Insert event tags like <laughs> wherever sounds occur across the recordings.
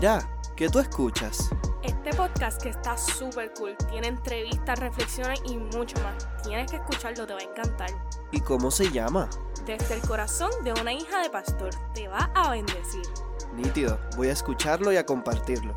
Mira, ¿qué tú escuchas? Este podcast que está súper cool, tiene entrevistas, reflexiones y mucho más. Tienes que escucharlo, te va a encantar. ¿Y cómo se llama? Desde el corazón de una hija de pastor, te va a bendecir. Nítido, voy a escucharlo y a compartirlo.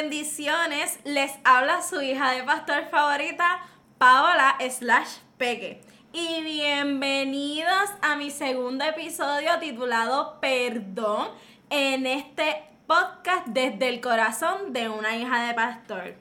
Bendiciones. Les habla su hija de pastor favorita, Paola slash Peque. Y bienvenidos a mi segundo episodio titulado Perdón en este podcast desde el corazón de una hija de pastor.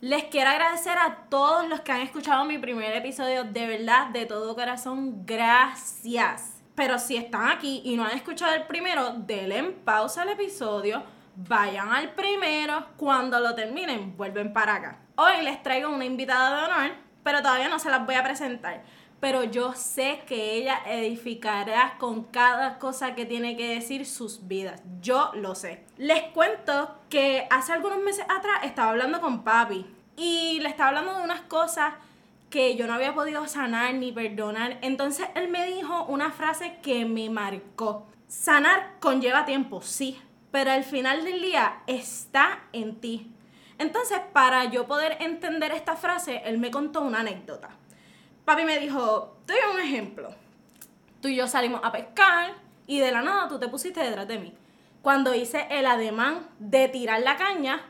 Les quiero agradecer a todos los que han escuchado mi primer episodio, de verdad, de todo corazón, gracias. Pero si están aquí y no han escuchado el primero, denle en pausa al episodio, vayan al primero, cuando lo terminen, vuelven para acá. Hoy les traigo una invitada de honor, pero todavía no se las voy a presentar. Pero yo sé que ella edificará con cada cosa que tiene que decir sus vidas. Yo lo sé. Les cuento que hace algunos meses atrás estaba hablando con papi y le estaba hablando de unas cosas que yo no había podido sanar ni perdonar. Entonces él me dijo una frase que me marcó. Sanar conlleva tiempo, sí, pero al final del día está en ti. Entonces, para yo poder entender esta frase, él me contó una anécdota. Papi me dijo, te doy un ejemplo. Tú y yo salimos a pescar y de la nada tú te pusiste detrás de mí. Cuando hice el ademán de tirar la caña,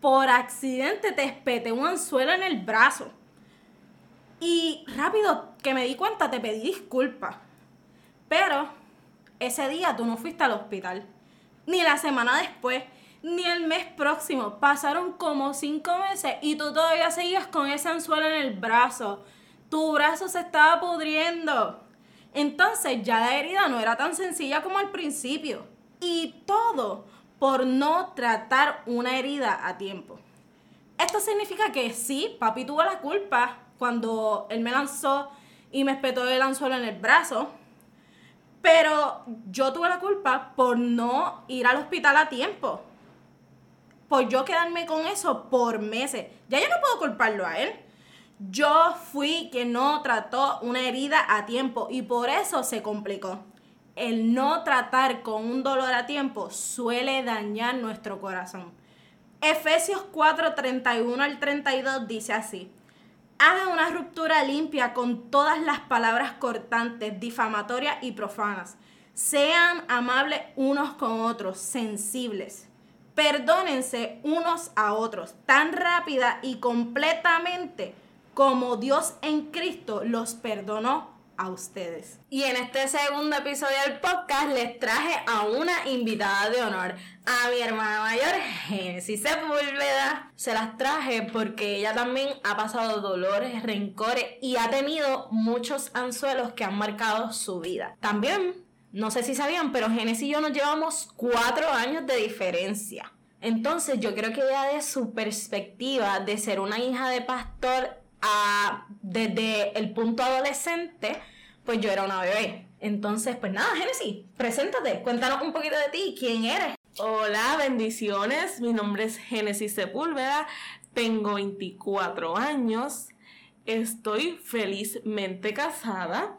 por accidente te espeté un anzuelo en el brazo. Y rápido que me di cuenta te pedí disculpas. Pero ese día tú no fuiste al hospital. Ni la semana después, ni el mes próximo. Pasaron como cinco meses y tú todavía seguías con ese anzuelo en el brazo. Tu brazo se estaba pudriendo. Entonces ya la herida no era tan sencilla como al principio. Y todo por no tratar una herida a tiempo. Esto significa que sí, papi tuvo la culpa cuando él me lanzó y me espetó el anzuelo en el brazo. Pero yo tuve la culpa por no ir al hospital a tiempo. Por yo quedarme con eso por meses. Ya yo no puedo culparlo a él. Yo fui quien no trató una herida a tiempo y por eso se complicó. El no tratar con un dolor a tiempo suele dañar nuestro corazón. Efesios 4, 31 al 32 dice así. Haga una ruptura limpia con todas las palabras cortantes, difamatorias y profanas. Sean amables unos con otros, sensibles. Perdónense unos a otros tan rápida y completamente como Dios en Cristo los perdonó a ustedes. Y en este segundo episodio del podcast les traje a una invitada de honor, a mi hermana mayor, Genesis Sepúlveda. Se las traje porque ella también ha pasado dolores, rencores y ha tenido muchos anzuelos que han marcado su vida. También, no sé si sabían, pero Genesis y yo nos llevamos cuatro años de diferencia. Entonces yo creo que ella de su perspectiva de ser una hija de pastor a, desde el punto adolescente, pues yo era una bebé. Entonces, pues nada, Genesis, preséntate, cuéntanos un poquito de ti, quién eres. Hola, bendiciones. Mi nombre es Génesis Sepúlveda. Tengo 24 años. Estoy felizmente casada.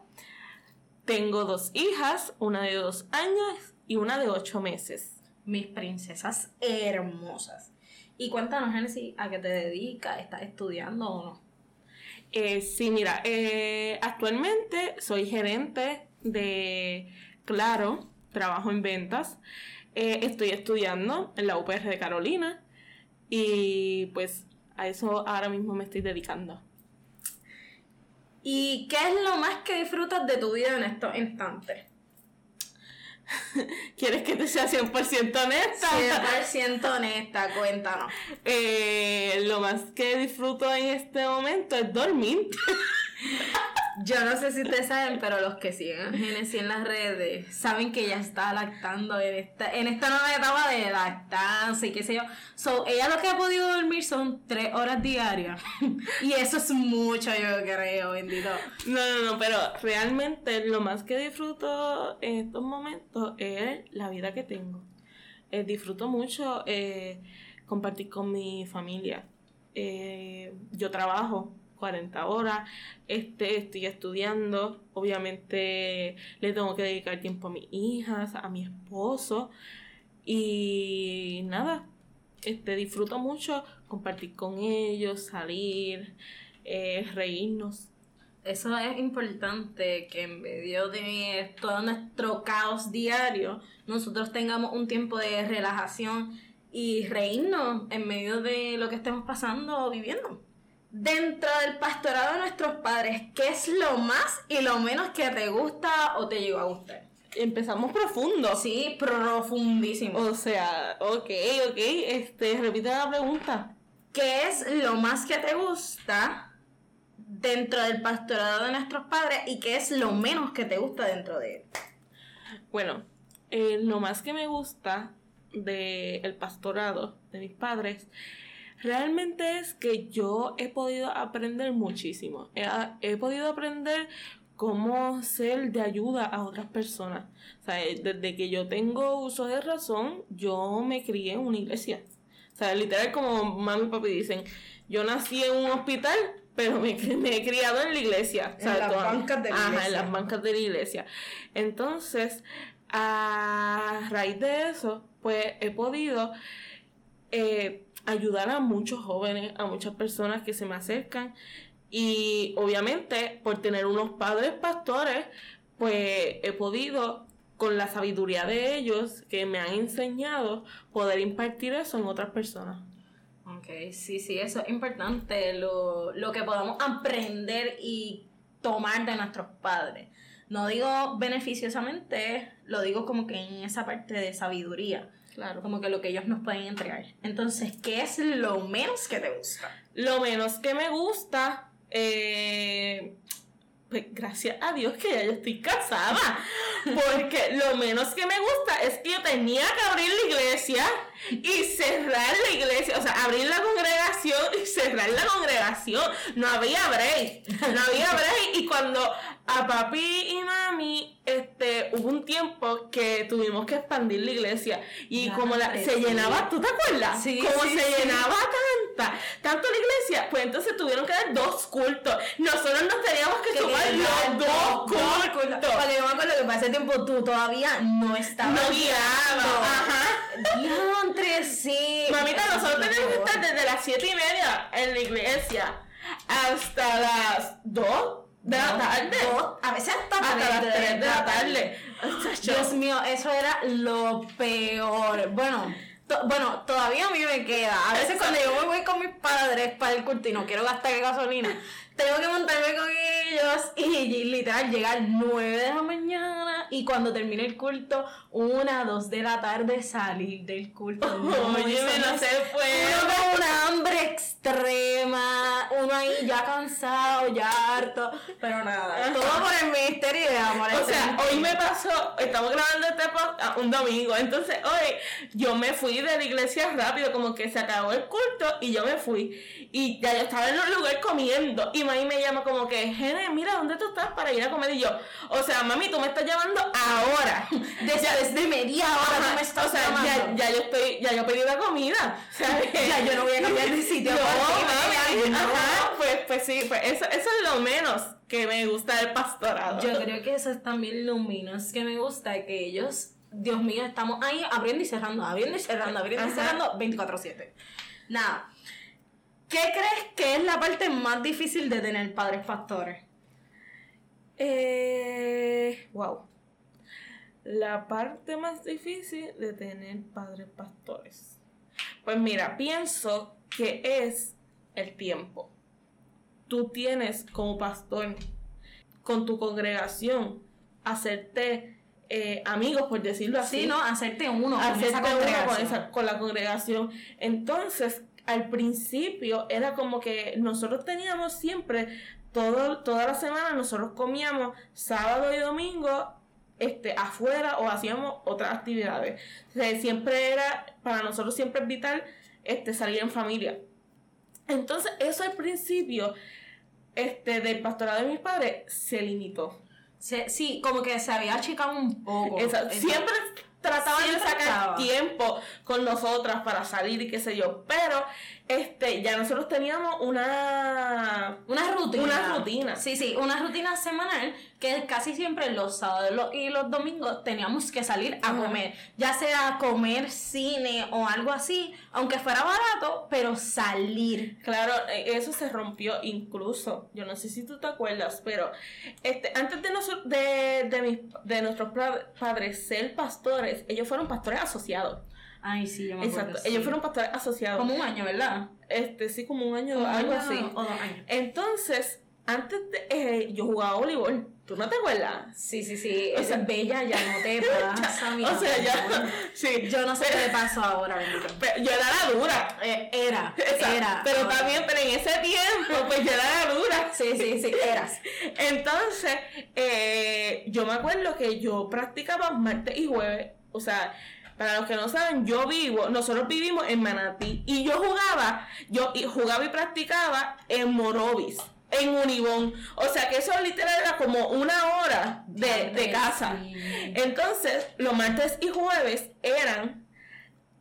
Tengo dos hijas, una de dos años y una de ocho meses. Mis princesas hermosas. Y cuéntanos, Genesis, ¿a qué te dedicas? ¿Estás estudiando o no? Eh, sí, mira, eh, actualmente soy gerente de Claro, trabajo en ventas. Eh, estoy estudiando en la UPR de Carolina y pues a eso ahora mismo me estoy dedicando. ¿Y qué es lo más que disfrutas de tu vida en estos instantes? <laughs> ¿Quieres que te sea 100% honesta? 100% honesta, cuéntanos. Eh, lo más que disfruto en este momento es dormir. <laughs> Yo no sé si ustedes saben, pero los que siguen en las redes saben que ella está lactando en esta, en esta nueva etapa de lactancia y qué sé yo. So, ella lo que ha podido dormir son tres horas diarias. <laughs> y eso es mucho, yo creo, bendito. No, no, no, pero realmente lo más que disfruto en estos momentos es la vida que tengo. Eh, disfruto mucho eh, compartir con mi familia. eh, yo trabajo 40 horas, este, estoy estudiando, obviamente le tengo que dedicar tiempo a mis hijas, a mi esposo y nada, este, disfruto mucho compartir con ellos, salir, eh, reírnos. Eso es importante que en medio de todo nuestro caos diario, nosotros tengamos un tiempo de relajación y reírnos en medio de lo que estemos pasando o viviendo. Dentro del pastorado de nuestros padres, ¿qué es lo más y lo menos que te gusta o te llegó a gustar? Empezamos profundo. Sí, profundísimo. O sea, ok, ok, este, repite la pregunta. ¿Qué es lo más que te gusta dentro del pastorado de nuestros padres y qué es lo menos que te gusta dentro de él? Bueno, eh, lo más que me gusta del pastorado de mis padres realmente es que yo he podido aprender muchísimo. He, he podido aprender cómo ser de ayuda a otras personas. O sea, desde que yo tengo uso de razón, yo me crié en una iglesia. O sea, literal como mami y papi dicen, yo nací en un hospital, pero me, <laughs> me he criado en la iglesia. En las bancas de la Ajá, iglesia. en las bancas de la iglesia. Entonces, a raíz de eso, pues he podido eh, ayudar a muchos jóvenes, a muchas personas que se me acercan. Y obviamente, por tener unos padres pastores, pues he podido, con la sabiduría de ellos que me han enseñado, poder impartir eso en otras personas. Ok, sí, sí, eso es importante, lo, lo que podamos aprender y tomar de nuestros padres. No digo beneficiosamente, lo digo como que en esa parte de sabiduría, Claro. como que lo que ellos nos pueden entregar. Entonces, ¿qué es lo menos que te gusta? Lo menos que me gusta, eh, pues gracias a Dios que ya yo estoy casada. Porque <laughs> lo menos que me gusta es que yo tenía que abrir la iglesia y cerrar la iglesia. O sea, abrir la congregación y cerrar la congregación. No había break. No había break. Y cuando a papi y mami, este, hubo un tiempo que tuvimos que expandir la iglesia. Y Ya, como la, se sí. llenaba, ¿tú te acuerdas? Sí, como sí, se llenaba tanta, tanto la iglesia, pues entonces tuvieron que dar dos cultos. Nosotros nos teníamos que tomar los dos cultos. Porque yo me acuerdo que para ese tiempo tú todavía no estabas No guiaba. Ajá. Diantre, sí. Mamita, nosotros Por tenemos que estar desde las siete y media en la iglesia hasta las 2 de la tarde. Dos, a veces hasta, Hasta las 3 de la tarde. Dios mío, eso era lo peor. Bueno, to- bueno, todavía a mí me queda. A veces cuando yo me voy con mis padres para el culto y no quiero gastar gasolina, tengo que montarme con ellos y, y literal llegar 9 de la mañana y cuando termine el culto, 1, 2 de la tarde salir del culto. <laughs> No, Oye, no se puede. uno con una hambre extrema, uno ahí ya cansado, ya harto, pero nada, todo por el ministerio de amor. O sea, hoy me pasó, estamos grabando este podcast un domingo, entonces hoy yo me fui de la iglesia rápido, como que se acabó el culto y yo me fui. Y ya yo estaba en un lugar comiendo y mami me llama como que, Gene, mira, ¿dónde tú estás para ir a comer? Y yo, o sea, mami, tú me estás llamando ahora. desde, desde media hora Ajá, tú me estás o sea, ya, llamando. ya yo estoy, ya yo pedí la comida. ¿sabes? <laughs> Ya yo no voy a <laughs> cambiar de sitio No, no. ajá, pues, pues sí, pues eso, eso es lo menos que me gusta del pastorado. Yo creo que eso es también lo menos que me gusta, que ellos, Dios mío, estamos ahí abriendo y cerrando, abriendo y cerrando, abriendo y cerrando 24/7. Nada. ¿Qué crees que es la parte más difícil de tener padres pastores? Eh, wow. La parte más difícil de tener padres pastores. Pues mira, pienso que es el tiempo. Tú tienes como pastor con tu congregación hacerte eh, amigos, por decirlo así. Sí, ¿no? Hacerte uno con hacerte esa uno con, esa- con la congregación. Entonces, al principio era como que nosotros teníamos siempre, todo, toda la semana nosotros comíamos sábado y domingo este, afuera o hacíamos otras actividades. O sea, siempre era, para nosotros siempre es vital este, salir en familia. Entonces, eso al principio este, del pastorado de mis padres se limitó. Se- sí, como que se había achicado un poco. Esa- siempre trataban de sacar tiempo con nosotras para salir y qué sé yo. Pero este ya nosotros teníamos una Una rutina. Una rutina. Sí, sí, una rutina semanal que casi siempre los sábados y los domingos teníamos que salir a Ajá. comer. Ya sea comer cine o algo así, aunque fuera barato, pero salir. Claro, eh, eso se rompió incluso. Yo no sé si tú te acuerdas, pero este, antes de, noso- de, de, mis- de nuestros padres ser pastores, ellos fueron pastores asociados. Ay, sí, yo me Exacto, acuerdo. ellos sí. fueron pastores asociados. como un año, ¿verdad? Este, sí, como un año, Como algo año así. O dos años. Entonces, antes de, eh, yo jugaba voleibol. ¿Tú no te acuerdas? Sí, sí, sí. O Esa sea- es bella, ya no te <laughs> pasa, mi o sea, ya. Sí. Yo no sé qué le pasó ahora, bendito. Pero yo era la dura. Eh, era, <laughs> Exacto. era. Pero ahora. también, pero en ese tiempo, pues yo era la dura. Sí, sí, sí, eras. <laughs> Entonces, eh, yo me acuerdo que yo practicaba martes y jueves. O sea, para los que no saben, yo vivo, nosotros vivimos en Manatí. Y yo jugaba, yo y- jugaba y practicaba en Morovis, en Unibón. O sea que eso literal era como una hora de, de casa. Sí. Entonces, los martes y jueves eran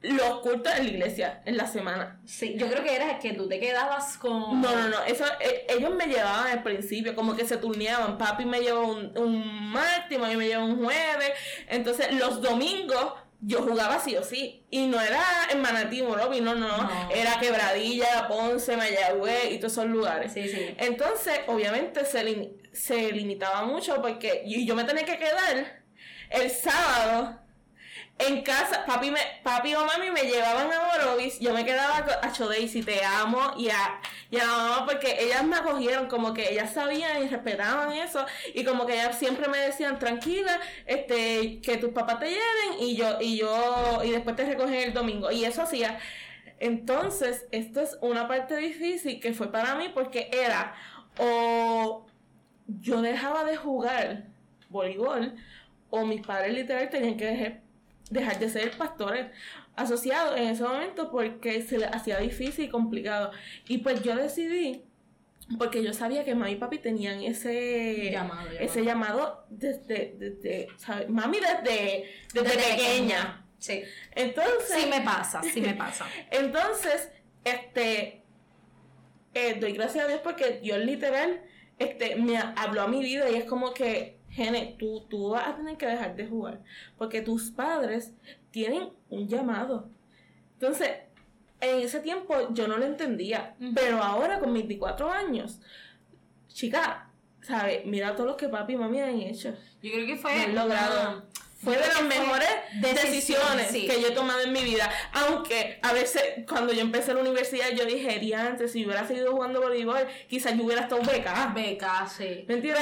los cultos en la iglesia en la semana. Sí, yo creo que era que tú te quedabas con. No, no, no, eso, eh, ellos me llevaban al principio, como que se turneaban. Papi me llevó un, un martes, mami me llevó un jueves. Entonces, los domingos yo jugaba sí o sí. Y no era en Manatí, Morovi, no, no, No. Era Quebradilla, Ponce, Mayagüez y todos esos lugares. Sí, sí. Entonces, obviamente, se, lim- se limitaba mucho porque y yo me tenía que quedar el sábado en casa. Papi, me, papi o mami me llevaban a Morovis. Yo me quedaba a Daisy, te amo. Y a, y mamá porque ellas me acogieron, como que ellas sabían y respetaban eso. Y como que ellas siempre me decían, tranquila, este, que tus papás te lleven y yo, y yo, y después te recogen el domingo. Y eso hacía. Entonces, esto es una parte difícil que fue para mí porque era o yo dejaba de jugar voleibol o mis padres literal tenían que dejar, dejar de ser pastores asociados en ese momento porque se les hacía difícil y complicado. Y pues yo decidí, porque yo sabía que mami y papi tenían ese Llamado, llamado. ese llamado desde, desde ¿sabes? mami desde, desde, Desde pequeña. Sí. Entonces, Sí me pasa, sí me <laughs> pasa. entonces, este, eh, doy gracias a Dios porque Dios literal, este, me ha- habló a mi vida y es como que, Gene, tú, tú vas a tener que dejar de jugar porque tus padres tienen un llamado. Entonces, en ese tiempo yo no lo entendía, pero ahora con 24 años, chica, ¿sabes? Mira todo lo que papi y mami han hecho. Yo creo que Me fue. han logrado. una- Fue de las mejores decisiones sí. que yo he tomado en mi vida. Aunque a veces cuando yo empecé la universidad yo dije, antes si yo hubiera seguido jugando voleibol, quizás yo hubiera estado beca. Beca, sí. Pero,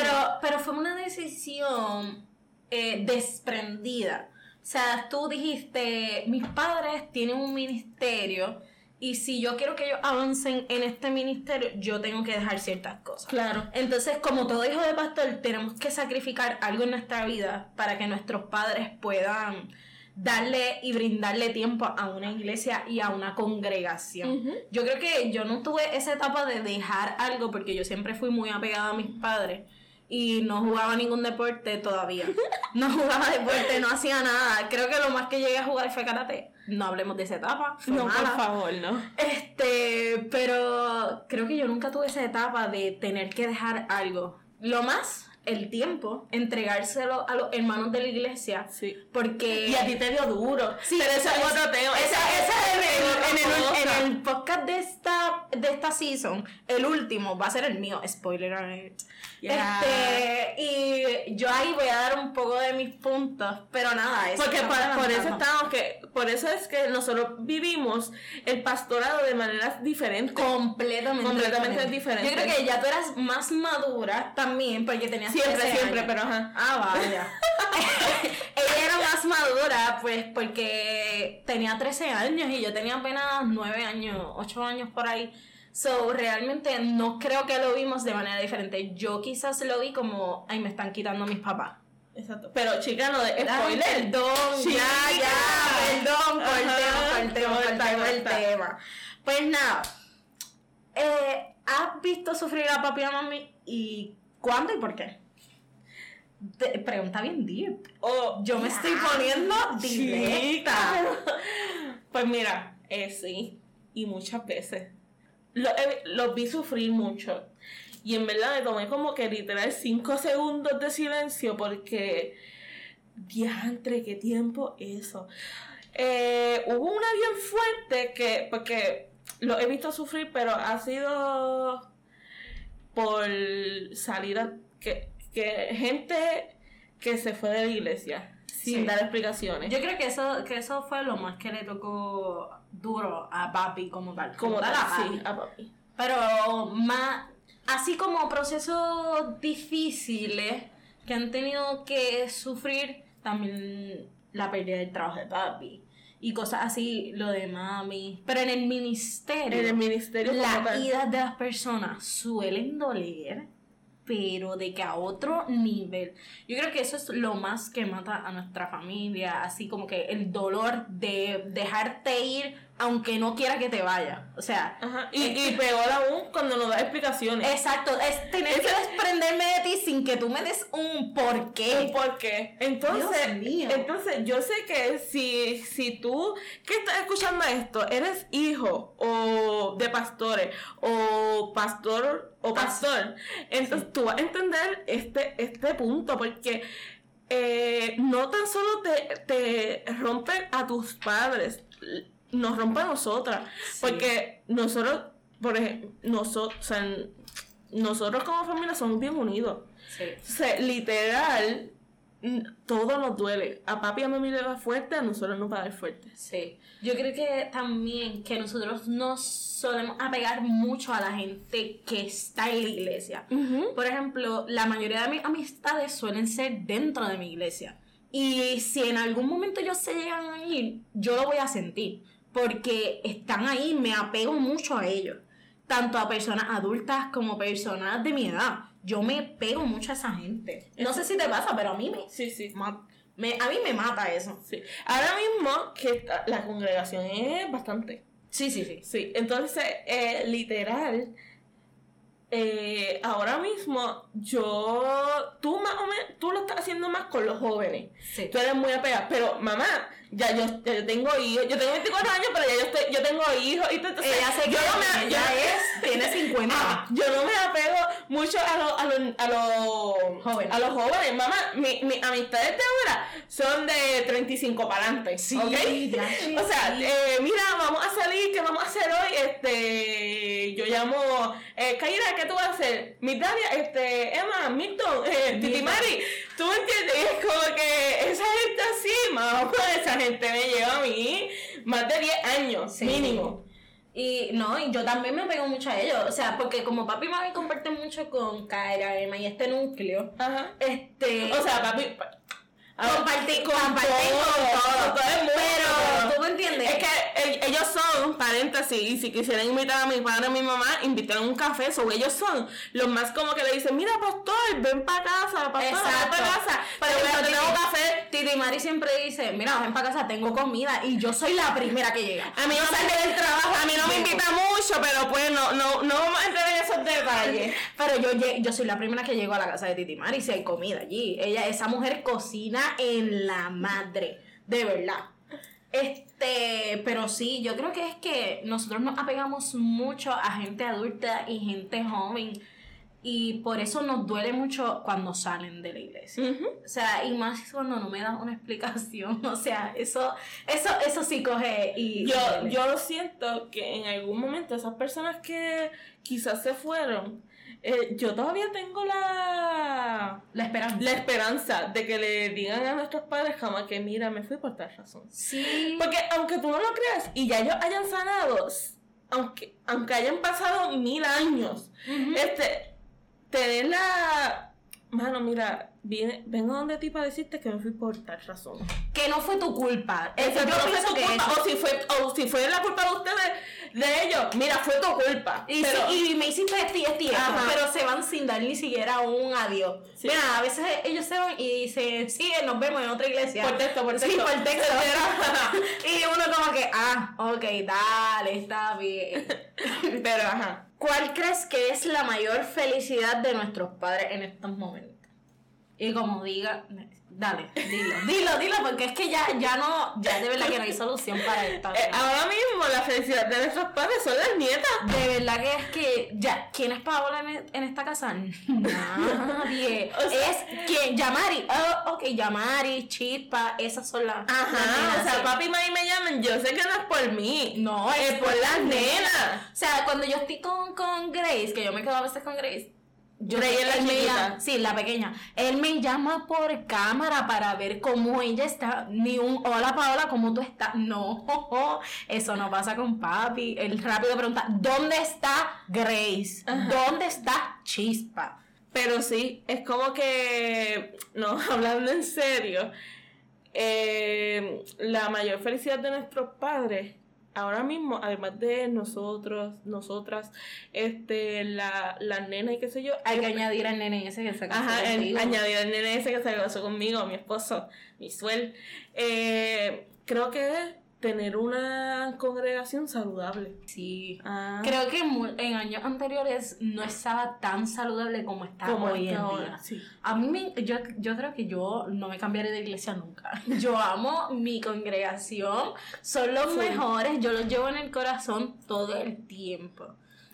pero fue una decisión eh, desprendida. O sea, tú dijiste, mis padres tienen un ministerio y si yo quiero que ellos avancen en este ministerio, yo tengo que dejar ciertas cosas. Claro. Entonces, como todo hijo de pastor, tenemos que sacrificar algo en nuestra vida para que nuestros padres puedan darle y brindarle tiempo a una iglesia y a una congregación. Yo creo que yo no tuve esa etapa de dejar algo porque yo siempre fui muy apegada a mis padres y no jugaba ningún deporte todavía. <laughs> No jugaba deporte, no hacía nada. Creo que lo más que llegué a jugar fue karate. No hablemos de esa etapa. fue No, por favor, no. Este, pero creo que yo nunca tuve esa etapa de tener que dejar algo. Lo más, el tiempo, entregárselo a los hermanos de la iglesia. Sí. Porque. Y a ti te dio duro. Sí, pero eso es otro tema. Esa, esa en, el, podcast de esta, de esta season, el último va a ser el mío. Spoiler alert. Ya. Este, y yo ahí voy a dar un poco de mis puntos, pero nada, eso Porque estamos por, eso estamos que, por eso es que nosotros vivimos el pastorado de maneras diferentes. Completamente, Completamente diferente. Yo creo que ya tú eras más madura también, porque tenías Siempre, 13 siempre, pero ajá. Ah, vaya. <laughs> Ella era más madura, pues, porque tenía 13 años y yo tenía apenas 9 años, 8 años por ahí. So, realmente no creo que lo vimos de manera diferente. Yo quizás lo vi como, ay, me están quitando mis papás. Exacto. Pero chica, no de Ay, spoiler. perdón, Chica. ya, ya, perdón, cortemos, el tema. Pues nada, eh, ¿has visto sufrir a papi y a mami? ¿Y cuándo y por qué? De- pregunta bien deep. O Yo me estoy <laughs> poniendo directa. Chica. <laughs> Pues mira, eh, sí, y muchas veces. Lo, los vi sufrir mucho. Y en verdad me tomé como que literal 5 segundos de silencio porque. Diantre, qué tiempo eso. Eh, hubo una bien fuerte que. Porque lo he visto sufrir, pero ha sido por salir a. que, que gente que se fue de la iglesia sin Sí. dar explicaciones. Yo creo que eso, que eso fue lo más que le tocó duro a papi como tal. como tal tal, a papi. sí, a papi. Pero más, así como procesos difíciles que han tenido que sufrir, también la pérdida del trabajo de papi. Y cosas así, lo de mami. Pero en el ministerio, En el ministerio las idas de las personas suelen doler, pero de que a otro nivel. Yo creo que eso es lo más que mata a nuestra familia, así como que el dolor de dejarte ir aunque no quiera que te vaya. O sea, Ajá. Y, y peor aún cuando nos da explicaciones. Exacto, es tener que desprenderme de ti sin que tú me des un porqué. ¿Por qué? Entonces, Dios mío. entonces yo sé que si, si tú que estás escuchando esto, eres hijo o de pastores o pastor o pastor, entonces tú vas a entender este, este punto porque eh, no tan solo te, te rompen a tus padres, nos rompe a nosotras. Sí. Porque nosotros, por ejemplo, nosotros, nosotros como familia somos bien unidos. Sí. O sea, literal, todo nos duele. A papi y a mami le da fuerte, a nosotros nos va a dar fuerte. Sí. Yo creo que también que nosotros nos solemos apegar mucho a la gente que está en la iglesia. Por ejemplo, la mayoría de mis amistades suelen ser dentro de mi iglesia. Y si en algún momento ellos se llegan a ir, yo lo voy a sentir. Porque están ahí, me apego mucho a ellos. Tanto a personas adultas como personas de mi edad. Yo me pego mucho a esa gente. No sé si te pasa, pero a mí me, Sí, sí. me- a mí me mata eso. sí. Ahora mismo que la congregación es bastante. Sí, sí, sí. Sí, entonces, eh, literal, eh, ahora mismo yo, tú más o menos, tú lo estás haciendo más con los jóvenes. Sí. Tú eres muy apegada, pero mamá, ya yo, ya yo tengo hijos, yo tengo 24 años, pero ya yo, estoy, yo tengo hijos y entonces, Ella se yo no me, ella es, tiene 50. Ah, yo no me apego mucho a los a los a los Jóvenes. a los jóvenes. Mamá, mi, mis amistades de ahora son de 35 para adelante. Sí, ¿ok? ya, sí, <laughs> O sea, sí. eh, mira, vamos a salir, ¿qué vamos a hacer hoy? Este, yo llamo, eh, Kaira, ¿qué tú vas a hacer? Mitalia, este, Emma, Milton, eh, Titi. Mari, ¿tú me entiendes? Y es como que esa gente así, mamá, esa gente me lleva a mí más de 10 años, Sí. mínimo. Y no, y yo también me pego mucho a ellos. O sea, porque como papi y mami comparten mucho con Kaira, Emma y este núcleo, Ajá. este. O sea, papi. Compartir con, con todo, todo. el mundo. Pero, ¿tú me entiendes? Es que el- ellos son, paréntesis, y si quisieran invitar a mi padre a mi mamá, invitaron un café, sobre ellos son los más como que le dicen, mira pastor, ven para casa, pastor, ven para casa, Pero yo tengo café. Titi Mari siempre dice, mira, ven para casa, tengo comida. Y yo soy la primera que llega. A mí no me, Sale del trabajo, a mí no me invita mucho, pero pues no, no, no vamos a entrar en esos detalles. Pero yo, yo soy la primera que llego a la casa de Titi Mari si hay comida allí. Ella, esa mujer cocina en la madre, de verdad. Este, pero sí, yo creo que es que nosotros nos apegamos mucho a gente adulta y gente joven. Y por eso nos duele mucho cuando salen de la iglesia. O sea, y más cuando no me das una explicación. <laughs> O sea, eso, eso, eso sí coge y. Yo, duele. yo siento que en algún momento esas personas que quizás se fueron, eh, yo todavía tengo la, La esperanza. la esperanza de que le digan a nuestros padres jamás que mira, me fui por tal razón. Sí. Porque aunque tú no lo creas y ya ellos hayan sanado, aunque, aunque hayan pasado mil años, Ujú. este, tener la... Mano, mira, viene, vengo donde ti para decirte que me fui por tal razón. que no fue tu culpa. Eso, yo no fue tu que culpa, eso- o si fue, o si fue la culpa de ustedes, de ellos, mira, fue tu culpa. Y, pero, sí, y me hiciste esto y esto pero se van sin dar ni siquiera un adiós. Sí. Mira, a veces ellos se van y dicen, sí, nos vemos en otra iglesia. Por texto, por Sí, texto. por texto. <laughs> y uno como que, ah, ok, dale, está bien. <laughs> pero, ajá. ¿Cuál crees que es la mayor felicidad de nuestros padres en estos momentos? Y como diga, dale, dilo, dilo, dilo, porque es que ya, ya no, ya de verdad que no hay solución para esto. Eh, ahora mismo la felicidad de nuestros padres son las nietas. De verdad que es que ya, ¿quién es Paola en, en esta casa? Nadie. <laughs> O sea- es que Yamari, oh, ok, Yamari, Chispa, esas son las. Ajá, o sea, papi y mami me llaman, yo sé que no es por mí. No, es por las nenas. O sea, cuando yo estoy con, con Grace, que yo me quedo a veces con Grace. Yo es la me llama- sí, la pequeña. Él me llama por cámara para ver cómo ella está. Ni un hola Paola, ¿cómo tú estás? <laughs> No, eso no pasa con papi. Él rápido pregunta, ¿dónde está Grace? ¿Dónde está Chispa? Pero sí, es como que, no, <laughs> hablando en serio, eh, la mayor felicidad de nuestros padres, ahora mismo, además de nosotros, nosotras, este, la, las nenas y qué sé yo, Hay que añadir al nene ese que se casó Ajá, el- añadir al nene ese que se casó conmigo, mi esposo, mi suel. Eh, creo que tener una congregación saludable. Sí. Ah, Creo que en años anteriores no estaba tan saludable como está como hoy en ahora, día. sí. A mí me, yo, yo creo que yo no me cambiaré de iglesia nunca. <laughs> Yo amo mi congregación, son los Sí. mejores, yo los llevo en el corazón todo el tiempo.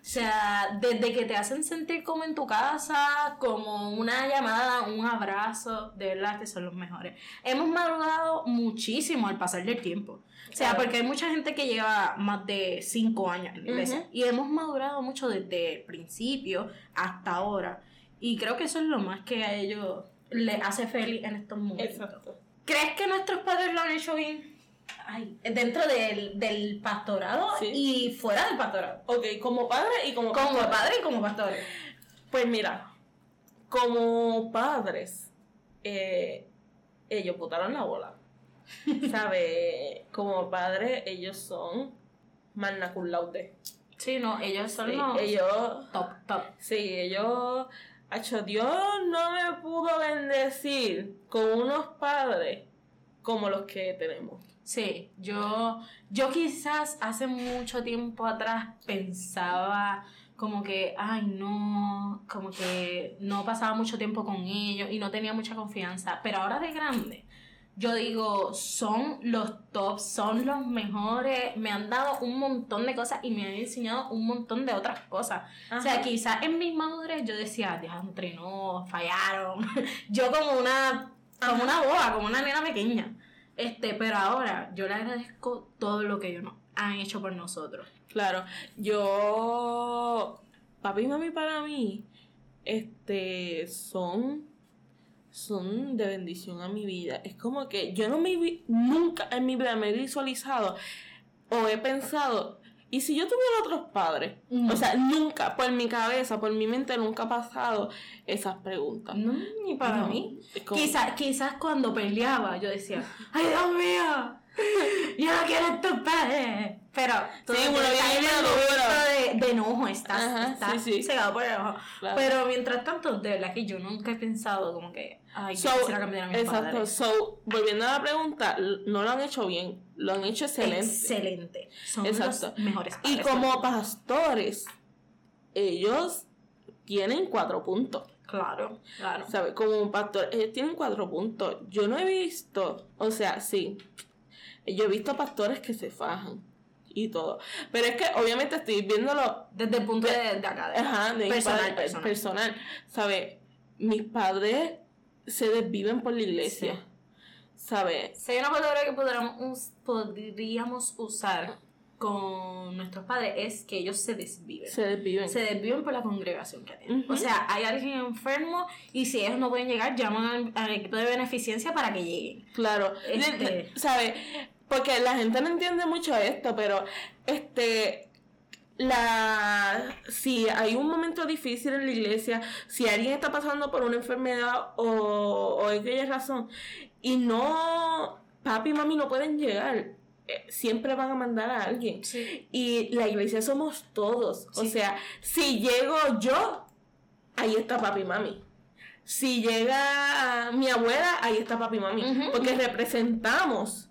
O sea, desde que te hacen sentir como en tu casa, como una llamada, un abrazo, de verdad que son los mejores. Hemos madrugado muchísimo al pasar del tiempo. O sea, porque hay mucha gente que lleva más de cinco años en la iglesia. Ujú. Y hemos madurado mucho desde el principio hasta ahora. Y creo que eso es lo más que a ellos les hace feliz en estos momentos. Exacto. ¿Crees que nuestros padres lo han hecho bien? Ay, dentro del, del pastorado Sí. y fuera del pastorado. Ok, como padre y como Como pastor. padre y como pastores. Pues mira, como padres, eh, ellos botaron la bola. <laughs> ¿Sabes? Como padres, ellos son magna cum laude. Sí, no, ellos son Sí, los ellos top, top. Sí, ellos, hecho Dios no me pudo bendecir con unos padres como los que tenemos. Sí, yo, yo quizás hace mucho tiempo atrás pensaba como que, ay no, como que no pasaba mucho tiempo con ellos y no tenía mucha confianza, pero ahora de grande, yo digo, son los tops, son los mejores, me han dado un montón de cosas y me han enseñado un montón de otras cosas. O sea, quizás en mi madurez yo decía, diantre, no, fallaron. <laughs> yo como una, como una boba, como una nena pequeña. Este, pero ahora yo le agradezco todo lo que ellos han hecho por nosotros. Claro, yo, papi y mami para mí, este, son, son de bendición a mi vida. Es como que yo no me vi, nunca en mi vida me he visualizado o he pensado, ¿y si yo tuviera otros padres? O sea, nunca, por mi cabeza, por mi mente, nunca ha pasado esas preguntas. No, ni para No, mí. Quizás, quizás cuando peleaba yo decía, ¡ay, Dios mío! <laughs> Yo no quiero a tus padres. Pero todo uno viene maduro. momento de, de enojo, estás, Ajá, estás sí, sí. cegado por el enojo. Claro. Pero mientras tanto, de verdad que yo nunca he pensado como que, ay, So, quisiera cambiar a mis exacto, padres. so, volviendo a la pregunta, no lo han hecho bien, lo han hecho excelente. Excelente. Son Exacto. los mejores Y padres. como pastores, ellos tienen cuatro puntos. Claro, claro. ¿Sabes? Como un pastor, ellos tienen cuatro puntos. Yo no he visto, o sea, sí, yo he visto pastores que se fajan y todo. Pero es que obviamente estoy viéndolo Desde el punto de, de acá. de- ajá, de mi personal, padre- personal. personal. ¿Sabes? Mis padres se desviven por la iglesia. Sí. ¿Sabes? Si hay una palabra que podríamos, podríamos usar con nuestros padres es que ellos se desviven. Se desviven. Se desviven por la congregación que tienen. O sea, hay alguien enfermo y si ellos no pueden llegar, llaman al, al equipo de beneficencia para que lleguen. Claro, Este- ¿sabes? Porque la gente no entiende mucho esto, pero este la si hay un momento difícil en la iglesia, si alguien está pasando por una enfermedad o, o aquella razón y no papi y mami no pueden llegar, eh, siempre van a mandar a alguien. Sí. Y la iglesia somos todos. O sea, si llego yo, ahí está papi y mami. Si llega mi abuela, ahí está papi y mami. Porque representamos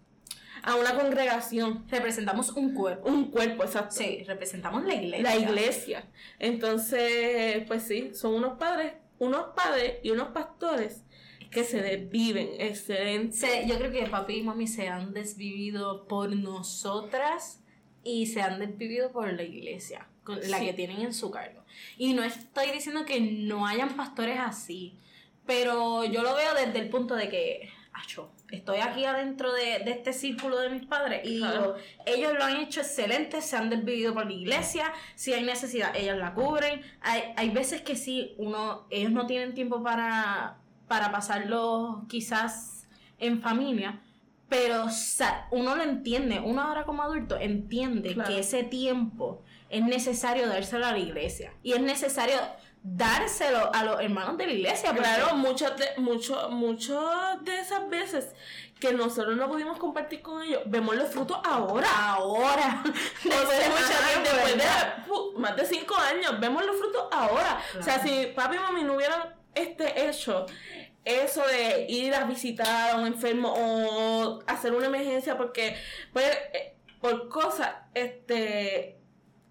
a una congregación, Representamos un cuerpo. un cuerpo, exacto. Sí, representamos la iglesia. La iglesia. Entonces, pues sí, son unos padres, unos padres y unos pastores que se desviven, excelente. Se- yo creo que papi y mami se han desvivido por nosotras y se han desvivido por la iglesia, con la Sí. que tienen en su cargo. Y no estoy diciendo que no hayan pastores así, pero yo lo veo desde el punto de que, acho, estoy aquí adentro de, de este círculo de mis padres y digo, ellos lo han hecho excelente, se han desvivido por la iglesia, si hay necesidad, ellos la cubren. Hay, hay veces que sí, uno, ellos no tienen tiempo para, para pasarlo quizás en familia, pero uno lo entiende, uno ahora como adulto entiende Claro. que ese tiempo es necesario dárselo a la iglesia y es necesario dárselo a los hermanos de la iglesia. Claro, muchas de, mucho, mucho de esas veces que nosotros no pudimos compartir con ellos, vemos los frutos ahora. ahora, <laughs> <laughs> después de mucho después más de cinco años, vemos los frutos ahora. O sea, si papi y mami no hubieran este hecho eso de ir a visitar a un enfermo o hacer una emergencia porque pues eh, por cosas este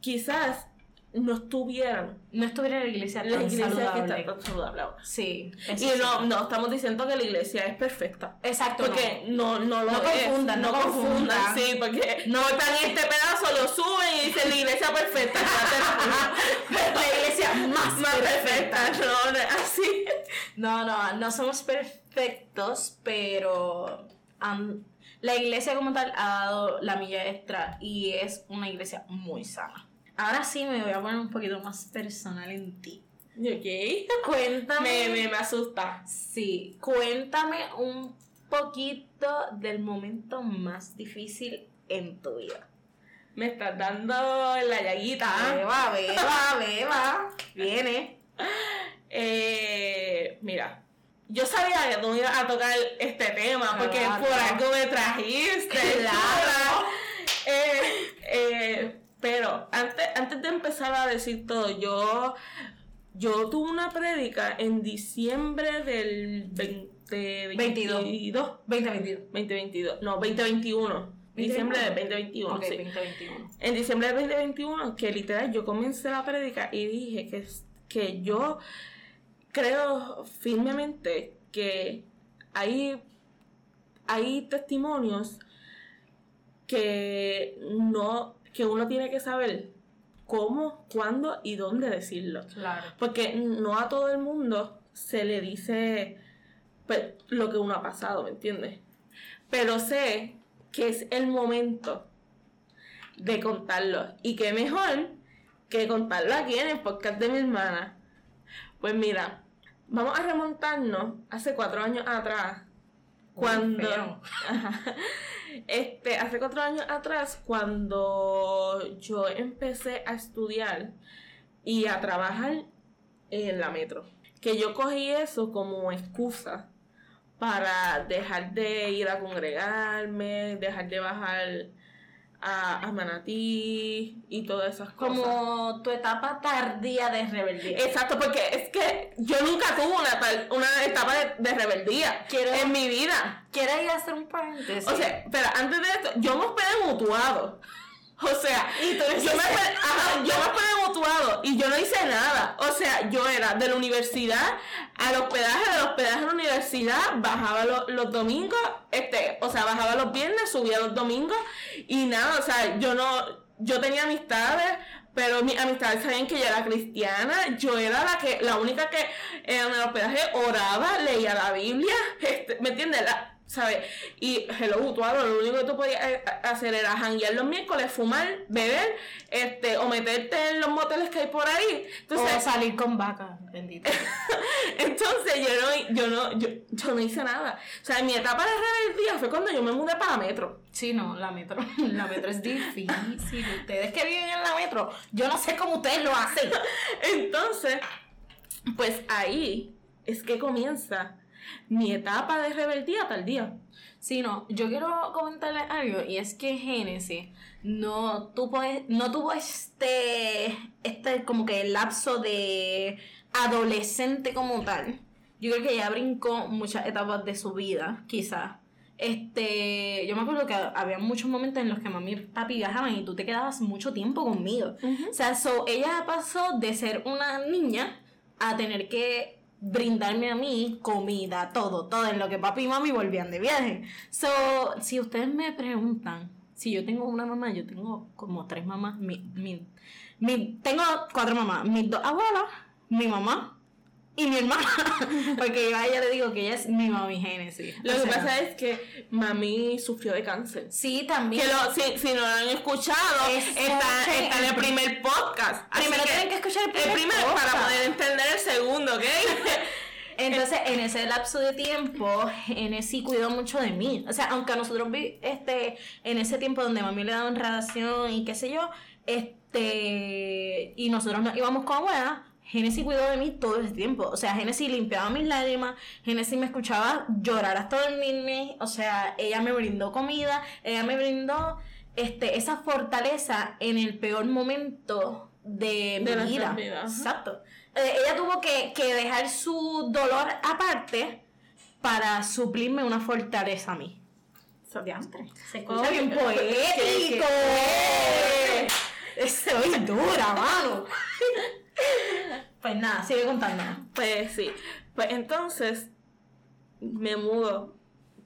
quizás no estuvieran no estuviera en la iglesia la tan iglesia que saludable. está tan saludable ahora. Sí. Y no, no estamos diciendo que la iglesia es perfecta. Exacto. Porque no, no lo No es. confundan, no confundan. Sí, porque no cortan este pedazo, lo suben y dicen la iglesia perfecta. <laughs> no. la iglesia más, Más perfecta. perfecta, no, no así. No, no, no somos perfectos, pero la iglesia como tal ha dado la milla extra y es una iglesia muy sana. Ahora sí me voy a poner un poquito más personal en ti. Ok. Cuéntame. Me, me, me asusta. Sí, cuéntame un poquito del momento más difícil en tu vida. Me estás dando la llaguita. Beba, beba, beba. Viene. Eh, mira, yo sabía que tú ibas a tocar este tema porque Claro. por algo me trajiste. Claro. <laughs> Eh, eh, pero antes, antes de empezar a decir todo, yo, yo tuve una prédica en diciembre del 2022. 2022. 2022, no, 2021. Diciembre del 2021, Ok, sí. 2021. En diciembre del 2021, que literal yo comencé la prédica y dije que, que yo creo firmemente que hay, hay testimonios que no que uno tiene que saber cómo, cuándo y dónde decirlo. Claro. Porque no a todo el mundo se le dice pues, lo que uno ha pasado, ¿me entiendes? Pero sé que es el momento de contarlo. Y qué mejor que contarlo aquí en el podcast de mi hermana. Pues mira, vamos a remontarnos hace cuatro años atrás. Cuando. <laughs> Ajá. Este, hace cuatro años atrás, cuando yo empecé a estudiar y a trabajar en la metro. Que yo cogí eso como excusa para dejar de ir a congregarme, dejar de bajar a, a Manatí y todas esas cosas. Como tu etapa tardía de rebeldía. Exacto, porque es que yo nunca tuve una, una etapa de, de rebeldía Quiero- en mi vida. ¿Quieres ir a hacer un paréntesis? O sea, pero antes de esto, yo me hospedé mutuado. <laughs> O sea, Y tú yo, me ajá, yo me mutuado y yo no hice nada. O sea, yo era de la universidad al hospedaje, del hospedaje a la universidad, bajaba lo- los domingos, este, o sea, bajaba los viernes, subía los domingos y nada, o sea, yo no, yo tenía amistades, pero mis amistades sabían que yo era cristiana, yo era la que, la única que en el hospedaje oraba, leía la Biblia, <laughs> este, ¿me entiendes? La- ¿Sabes? Y hello, mutuado, lo único que tú podías eh, hacer era janguear los miércoles, fumar, beber, este, o meterte en los moteles que hay por ahí. Entonces, o salir con vaca, bendito. <laughs> entonces yo no, yo no, yo, yo no hice nada. O sea, mi etapa de rebeldía fue cuando yo me mudé para Metro. Sí, no, la metro. <laughs> La metro es difícil. Ustedes que viven en la metro, yo no sé cómo ustedes lo hacen. <laughs> Entonces, pues ahí es que comienza mi etapa de rebeldía tal día. Sí, no, yo quiero comentarles algo y es que Génesis no tuvo, no tuvo este, este como que lapso de adolescente como tal. Yo creo que ella brincó muchas etapas de su vida, quizás. Este, yo me acuerdo que había muchos momentos en los que mami y papi viajaban y tú te quedabas mucho tiempo conmigo. O sea, so, ella pasó de ser una niña a tener que brindarme a mí comida, todo, todo en lo que papi y mami volvían de viaje. So, si ustedes me preguntan si yo tengo una mamá, yo tengo como tres mamás. Mi, mi, mi- tengo cuatro mamás, mis dos abuelas, mi mamá y mi hermana. <laughs> Porque yo a ella le digo que ella es mi mami génesis. Lo O que sea, pasa es que mami sufrió de cáncer. Sí, también. Que lo, si, si no lo han escuchado, está, está en el primer podcast. Así Primero que tienen que escuchar el el primer primero para podcast. poder entender el segundo, ¿ok? <laughs> Entonces, en ese lapso de tiempo, Genesis cuidó mucho de mí. O sea, aunque a nosotros vi, este, en ese tiempo donde mami le daban radiación y qué sé yo, este, y nosotros nos íbamos con abuela, Genesis cuidó de mí todo el tiempo. O sea, Genesis limpiaba mis lágrimas, Genesis me escuchaba llorar hasta dormirme. O sea, ella me brindó comida, ella me brindó este, esa fortaleza en el peor momento de mi De vida. Exacto. Eh, ella tuvo que, que dejar su dolor aparte para suplirme una fortaleza a mí. Se escucha bien ¿Qué- poético. Estoy dura, mano. Pues nada, sigue contando. Pues sí. Pues entonces me mudo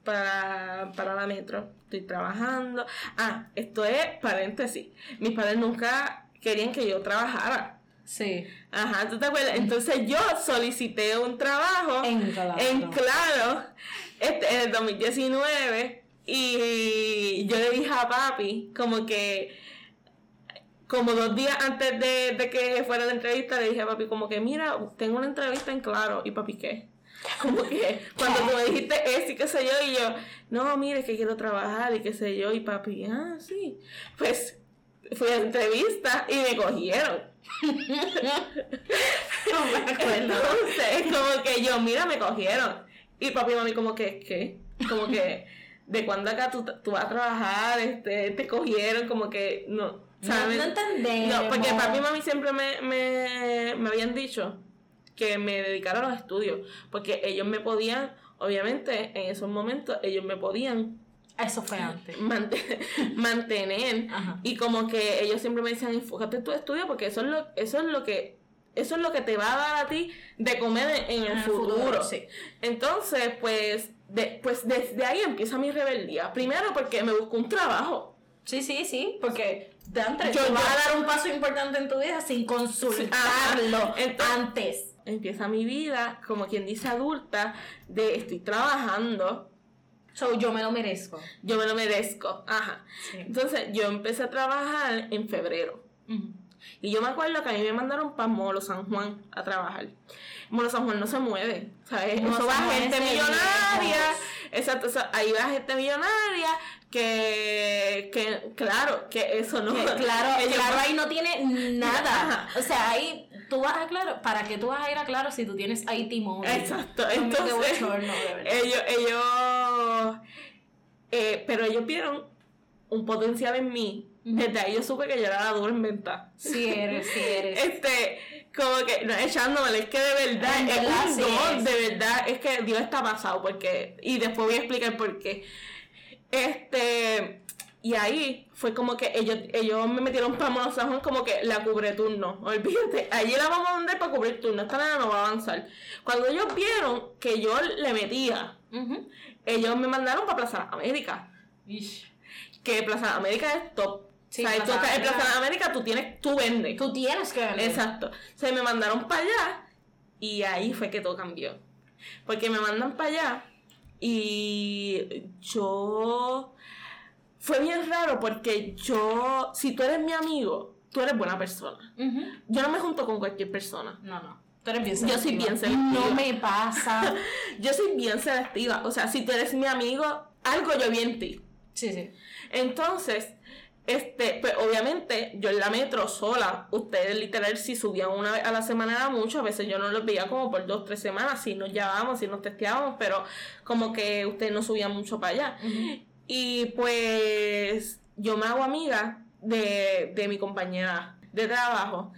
para, para la metro. Estoy trabajando. Ah, esto es paréntesis. Mis padres nunca querían que yo trabajara. Sí. Ajá, ¿tú te acuerdas? Entonces yo solicité un trabajo En Claro. en Claro, este, en el 2019 y yo le dije a papi como que como dos días antes de, de que fuera la entrevista le dije a papi como que mira, tengo una entrevista en Claro y papi ¿qué? <laughs> Como que cuando tú me dijiste eso y qué sé yo y yo, no, mire que quiero trabajar y qué sé yo y papi, ah, sí. Pues fui a la entrevista y me cogieron. <laughs> No me acuerdo. Entonces, como que yo, mira, me cogieron. Y papi y mami, como que, ¿qué? Como que, ¿de cuándo acá tú, tú vas a trabajar? Este, te cogieron, como que, no. ¿Sabes? no entendemos. No, porque papi y mami siempre me, me, me habían dicho que me dedicara a los estudios. Porque ellos me podían, obviamente, en esos momentos, ellos me podían Eso fue antes. mante- <laughs> mantener Ajá. y como que ellos siempre me decían enfócate en tu estudio porque eso es lo eso es lo que eso es lo que te va a dar a ti de comer en, en el, En el futuro, futuro, sí. entonces pues de, pues desde ahí empieza mi rebeldía primero porque me busco un trabajo Sí, sí, sí, porque de antes Yo- tú vas yo- a dar un paso importante en tu vida sin consultarlo. Entonces- antes. empieza mi vida como quien dice adulta de estoy trabajando So, yo me lo merezco. yo me lo merezco ajá Sí. entonces yo empecé a trabajar en febrero Y yo me acuerdo que a mí me mandaron para Molo San Juan a trabajar. Molo San Juan no se mueve, ¿sabes? Molo eso va gente millonaria. Exacto, ahí va gente millonaria que, que claro, que eso no. Que claro, <laughs> ellos- claro, ahí no tiene nada. O sea, ahí tú vas a claro, ¿para qué tú vas a ir a claro si tú tienes IT móvil? Exacto, No entonces bochorno, ellos, ellos, eh, pero ellos vieron un potencial en mí. Desde ahí yo supe que yo era la dura en venta. Sí eres, sí eres. Este, como que, no echándome, es que de verdad, En es verdad, un sí don, es. de verdad, es que Dios está pasado, porque, y después voy a explicar por qué. Este, y ahí fue como que ellos, ellos me metieron para Mono San Juan como que la cubre turno, <laughs> olvídate, allí la vamos a mandar para cubrir turno, esta nena no va a avanzar. Cuando ellos vieron que yo le metía, ellos me mandaron para Plaza América, Ish. que Plaza América es top. Sí, o sea, Plaza tú estás en Plaza América, tú tienes, tú vendes. Tú tienes que vender. Exacto. Se me mandaron para allá y ahí fue que todo cambió. Porque me mandan para allá y yo... Fue bien raro porque yo, si tú eres mi amigo, tú eres buena persona. Yo no me junto con cualquier persona. No, no. Tú eres bien Yo soy selectiva. bien selectiva. No me pasa. <laughs> Yo soy bien selectiva. O sea, si tú eres mi amigo, algo yo vi en ti. Sí, sí. Entonces, este, pues obviamente yo en la metro sola, ustedes literal si subían una vez a la semana era mucho, a veces yo no los veía como por dos, tres semanas, si nos llevábamos, si nos testeábamos, pero como que ustedes no subían mucho para allá. Y pues yo me hago amiga de, de mi compañera de trabajo,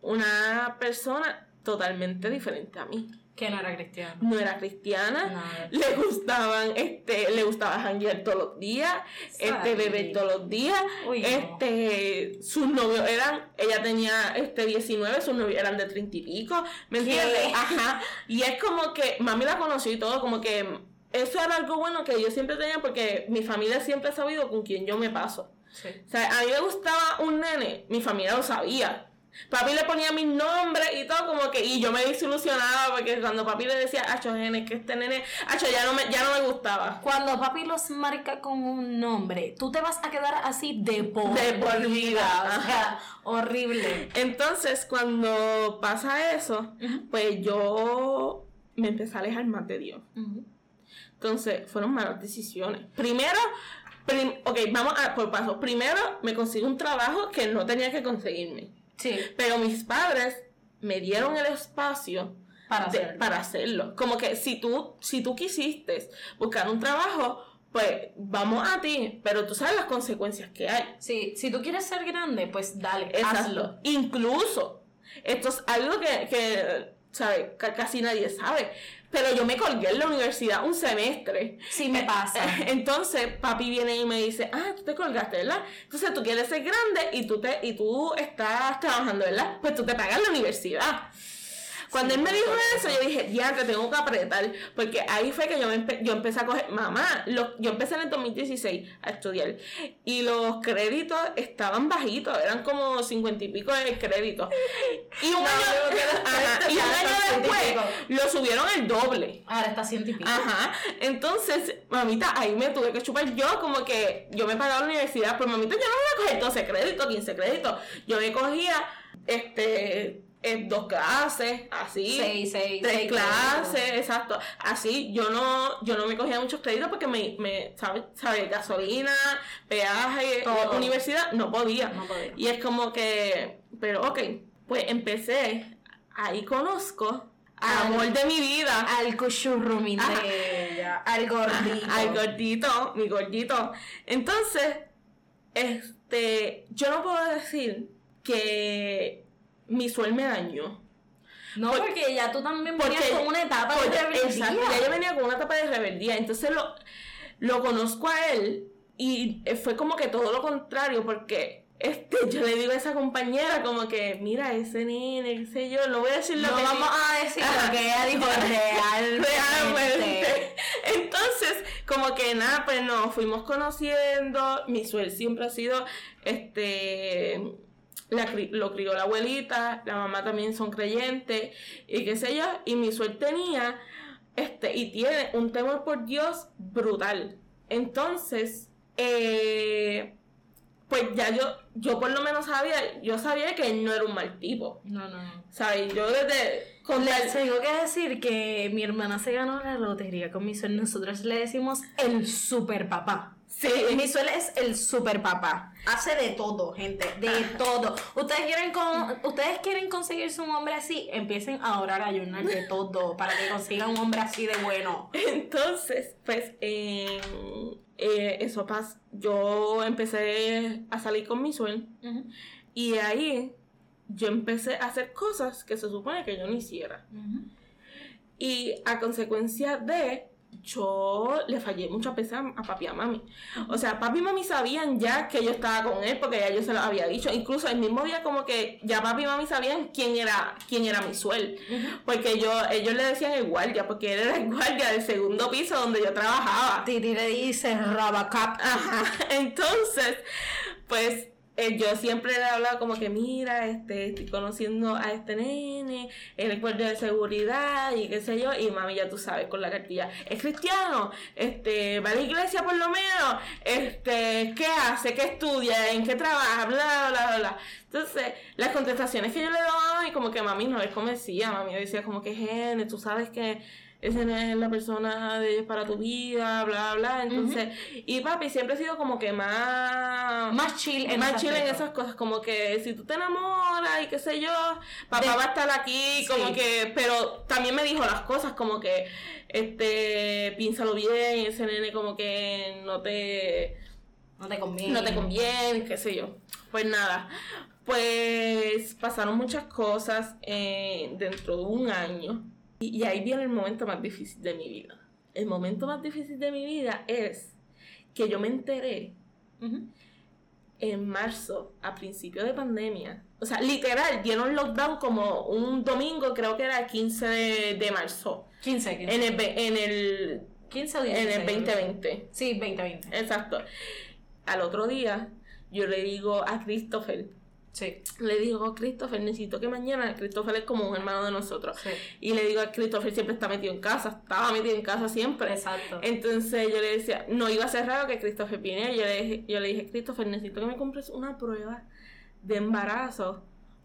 una persona totalmente diferente a mí. Que no era cristiano. no era cristiana, le gustaban, este, le gustaba janguear todos los días, este, beber todos los días, Uy, no. este, sus novios eran, ella tenía, este, 19, sus novios eran de 30 y pico, ¿me entiendes? Ajá, y es como que, mami la conoció y todo, como que, eso era algo bueno que yo siempre tenía porque mi familia siempre ha sabido con quién yo me paso. Sí. O sea, a mí me gustaba un nene, mi familia lo sabía. Papi le ponía mis nombres y todo como que, y yo me desilusionaba porque cuando papi le decía, acho, nene, que este nene, acho, ya no me, ya no me gustaba. Cuando papi los marca con un nombre, tú te vas a quedar así de por, De por vida, O sea, horrible. Entonces, cuando pasa eso, pues yo me empecé a alejar más de Dios. Entonces, fueron malas decisiones. Primero, prim- ok, vamos a por paso. Primero, me consigo un trabajo que no tenía que conseguirme. Sí. Pero mis padres me dieron el espacio Para de- hacerlo. para hacerlo. Como que si tú, si tú quisiste buscar un trabajo, pues vamos a ti, pero tú sabes las consecuencias que hay. Sí, si tú quieres ser grande, pues dale, Exacto. hazlo. Incluso, esto es algo que, que ¿sabe? Ca- casi nadie sabe. Pero yo me colgué en la universidad un semestre. Sí me pasa. Entonces, papi viene y me dice, ah, tú te colgaste, ¿verdad? Entonces tú quieres ser grande y tú te, y tú estás trabajando, ¿verdad? Pues tú te pagas la universidad. Cuando Sí, él me dijo eso, yo dije, ya te tengo que apretar, porque ahí fue que yo, me empe- yo empecé a coger, mamá, lo- yo empecé en el 2016 a estudiar y los créditos estaban bajitos, eran como 50 y pico de créditos. Y un No, año, Ajá, y un año después lo subieron el doble. Ahora está ciento y pico. Ajá, entonces, mamita, ahí me tuve que chupar yo, como que yo me pagaba la universidad, pero mamita, yo no me voy a coger 12 créditos, 15 créditos. Yo me cogía, este, eh, dos clases, así. Seis, seis, Tres seis clases, créditos. exacto. Así, yo no, yo no me cogía muchos créditos porque me, me ¿sabes? ¿Sabe? Gasolina, peaje, eh, Todo. universidad, no podía. No podía. Y es como que, pero ok, pues empecé, ahí conozco al amor de mi vida. Al cuchurrumín de ella, al gordito. Al gordito, mi gordito. Entonces, este, yo no puedo decir que mi suel me dañó. No, Por- porque ya tú también venías con una etapa de rebeldía. exacto, ya yo venía con una etapa de rebeldía. Entonces lo, lo conozco a él y fue como que todo lo contrario, porque este, yo le digo a esa compañera como que, mira, ese nene, qué sé yo, no voy a decir lo No que vamos a decir lo que ella dijo <laughs> realmente. Realmente. Entonces, como que nada, pues nos fuimos conociendo. Mi suel siempre ha sido, este, la, lo crió la abuelita, la mamá también son creyentes, y qué sé yo. Y mi suel tenía, este, y tiene un temor por Dios brutal. Entonces, eh, pues ya yo, yo por lo menos sabía, yo sabía que él no era un mal tipo. No, no, no. ¿Sabes? Yo desde. Con tengo que decir que mi hermana se ganó la lotería con mi suel. Nosotros le decimos el super papá. Sí. Mi suel es el super papá. Hace de todo, gente. De todo. Ustedes quieren con, ustedes quieren conseguirse un hombre así, empiecen a orar a ayunar de todo para que consigan un hombre así de bueno. Entonces, pues, eh, eh, eso pasa. Yo empecé a salir con mi suel y ahí yo empecé a hacer cosas que se supone que yo no hiciera. Y a consecuencia de, yo le fallé muchas veces a, papi y a mami. O sea, papi y mami sabían ya que yo estaba con él porque ya yo se lo había dicho. Incluso el mismo día como que ya papi y mami sabían quién era, quién era mi suel. Porque yo, ellos le decían el guardia, porque él era el guardia del segundo piso donde yo trabajaba. Titi le dice Rabacap. Ajá. <laughs> Entonces, pues eh, yo siempre le hablaba como que, mira, este, estoy conociendo a este nene, es guardia de seguridad y qué sé yo, y mami, ya tú sabes, con la cartilla, es cristiano, este, va a la iglesia por lo menos, este, ¿qué hace? ¿Qué estudia? ¿En qué trabaja? Bla, bla, bla. Entonces, las contestaciones que yo le daba mami, como que mami no les convencía, mami decía como que, gene, tú sabes que ese no es la persona de Dios para tu vida, bla, bla. Entonces, y papi siempre ha sido como que más. Más chill en más chill en esas cosas, como que si tú te enamoras y qué sé yo, papá De- va a estar aquí, como Sí. que, pero también me dijo las cosas como que, este, piénsalo bien, ese nene como que no te, No te conviene. no te conviene, qué sé yo. Pues nada, pues pasaron muchas cosas eh, dentro de un año. Y, y ahí viene el momento más difícil de mi vida. El momento más difícil de mi vida es que yo me enteré en marzo, a principio de pandemia. O sea, literal, dieron lockdown como un domingo, creo que era el 15 de, de marzo. 15, 15. En el, en el, 15 o en 16. el 2020. Sí, 2020. Exacto. Al otro día, yo le digo a Christopher, Sí. le digo, Christopher, necesito que mañana, Christopher es como un hermano de nosotros. Sí. Y le digo a Christopher, siempre está metido en casa, estaba metido en casa siempre. Exacto. Entonces yo le decía, no iba a ser raro que Christopher viniera. Yo le dije, yo le dije, Christopher, necesito que me compres una prueba de embarazo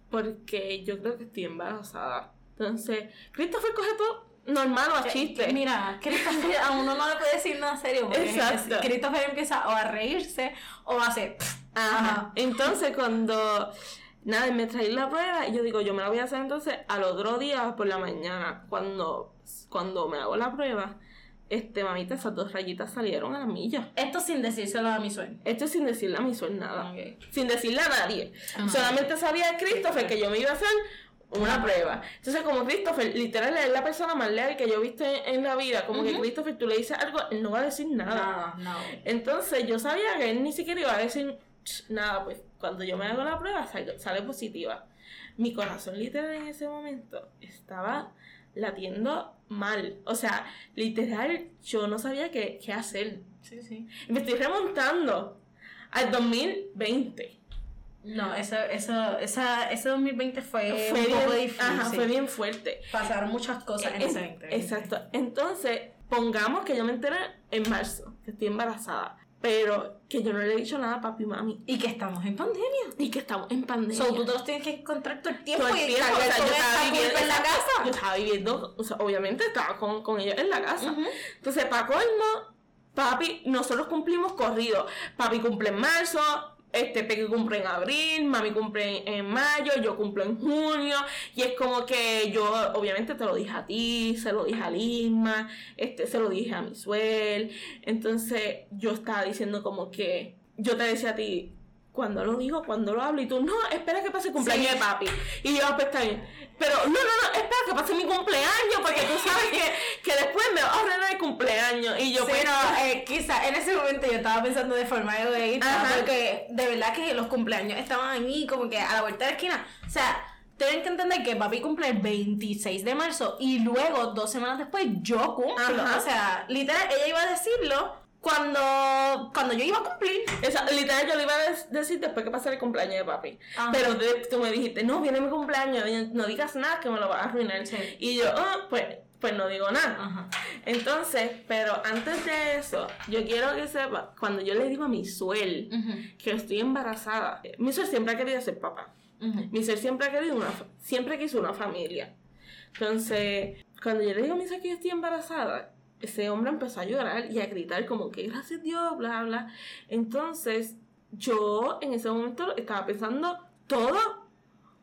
porque yo creo que estoy embarazada. Entonces, Christopher coge todo normal o a chiste. Eh, Mira, Christopher <laughs> a uno no le puede decir nada serio. Porque Exacto. Christopher empieza o a reírse o a hacer. Ajá. Entonces, cuando nada, me traí la prueba, y yo digo, yo me la voy a hacer entonces al otro día por la mañana. Cuando, cuando me hago la prueba, este mamita, esas dos rayitas salieron a la milla. Esto sin decírselo a mi sueño. Esto es sin decirle a mi suel nada. Sin decirle a nadie. Ajá. Solamente sabía Christopher que yo me iba a hacer una prueba. Entonces, como Christopher, literal, es la persona más leal que yo he visto en, en la vida. Como que. Christopher, tú le dices algo, él no va a decir nada. Nada, no. Entonces, yo sabía que él ni siquiera iba a decir "Ch, nada. Pues cuando yo me hago la prueba, sale, sale positiva. Mi corazón, literal, en ese momento estaba latiendo mal. O sea, literal, yo no sabía qué, qué hacer. Sí, sí. Me estoy remontando al 2020. No, eso, eso, esa, ese 2020 fue, fue un bien, poco difícil. Ajá, fue bien fuerte. Pasaron muchas cosas en En- ese 2020. Exacto. Entonces, pongamos que yo me enteré en marzo, que estoy embarazada, pero que yo no le he dicho nada a papi y mami. Y que estamos en pandemia. Y que estamos en pandemia. So, tú te los tienes que encontrar todo el tiempo Todo el y tiempo, cargar o sea, yo estaba viviendo en la casa. Yo estaba viviendo, o sea, obviamente estaba con, con ellos en la casa. Ujú. Entonces, para colmo, papi, nosotros cumplimos corrido. Papi cumple en marzo, este Peque cumple en abril, mami cumple en, en mayo, yo cumplo en junio. Y es como que yo, obviamente, te lo dije a ti, se lo dije a Lisma, este, se lo dije a mi suel. Entonces, yo estaba diciendo como que, yo te decía a ti, cuando lo digo, cuando lo hablo, y tú, no, espera que pase el cumpleaños Sí. de papi. Y yo, pues está bien. Pero, no, no, no, espera que pase mi cumpleaños, porque tú sabes que, que después me vas a ordenar el cumpleaños. Y yo, Sí, pues, no, eh, quizá en ese momento yo estaba pensando de forma egoísta, Ajá. porque de verdad que los cumpleaños estaban ahí como que a la vuelta de la esquina. O sea, tienen que entender que papi cumple el 26 de marzo y luego, dos semanas después, yo cumplo. Ajá. O sea, literal, ella iba a decirlo cuando, cuando yo iba a cumplir. Esa, literal, yo le iba a decir después que pasara el cumpleaños de papi. Ajá. Pero tú me dijiste, no, viene mi cumpleaños, no digas nada que me lo vas a arruinar. Sí. Y yo, "Ah, pues, pues no digo nada. Ajá. Entonces, pero antes de eso, yo quiero que sepa, cuando yo le digo a mi suel que estoy embarazada, mi suel siempre ha querido ser papá. Mi ser siempre ha querido una, siempre quiso una familia. Entonces, cuando yo le digo a mi ser que yo estoy embarazada, ese hombre empezó a llorar y a gritar como que gracias Dios, bla, bla. Entonces, yo en ese momento estaba pensando todo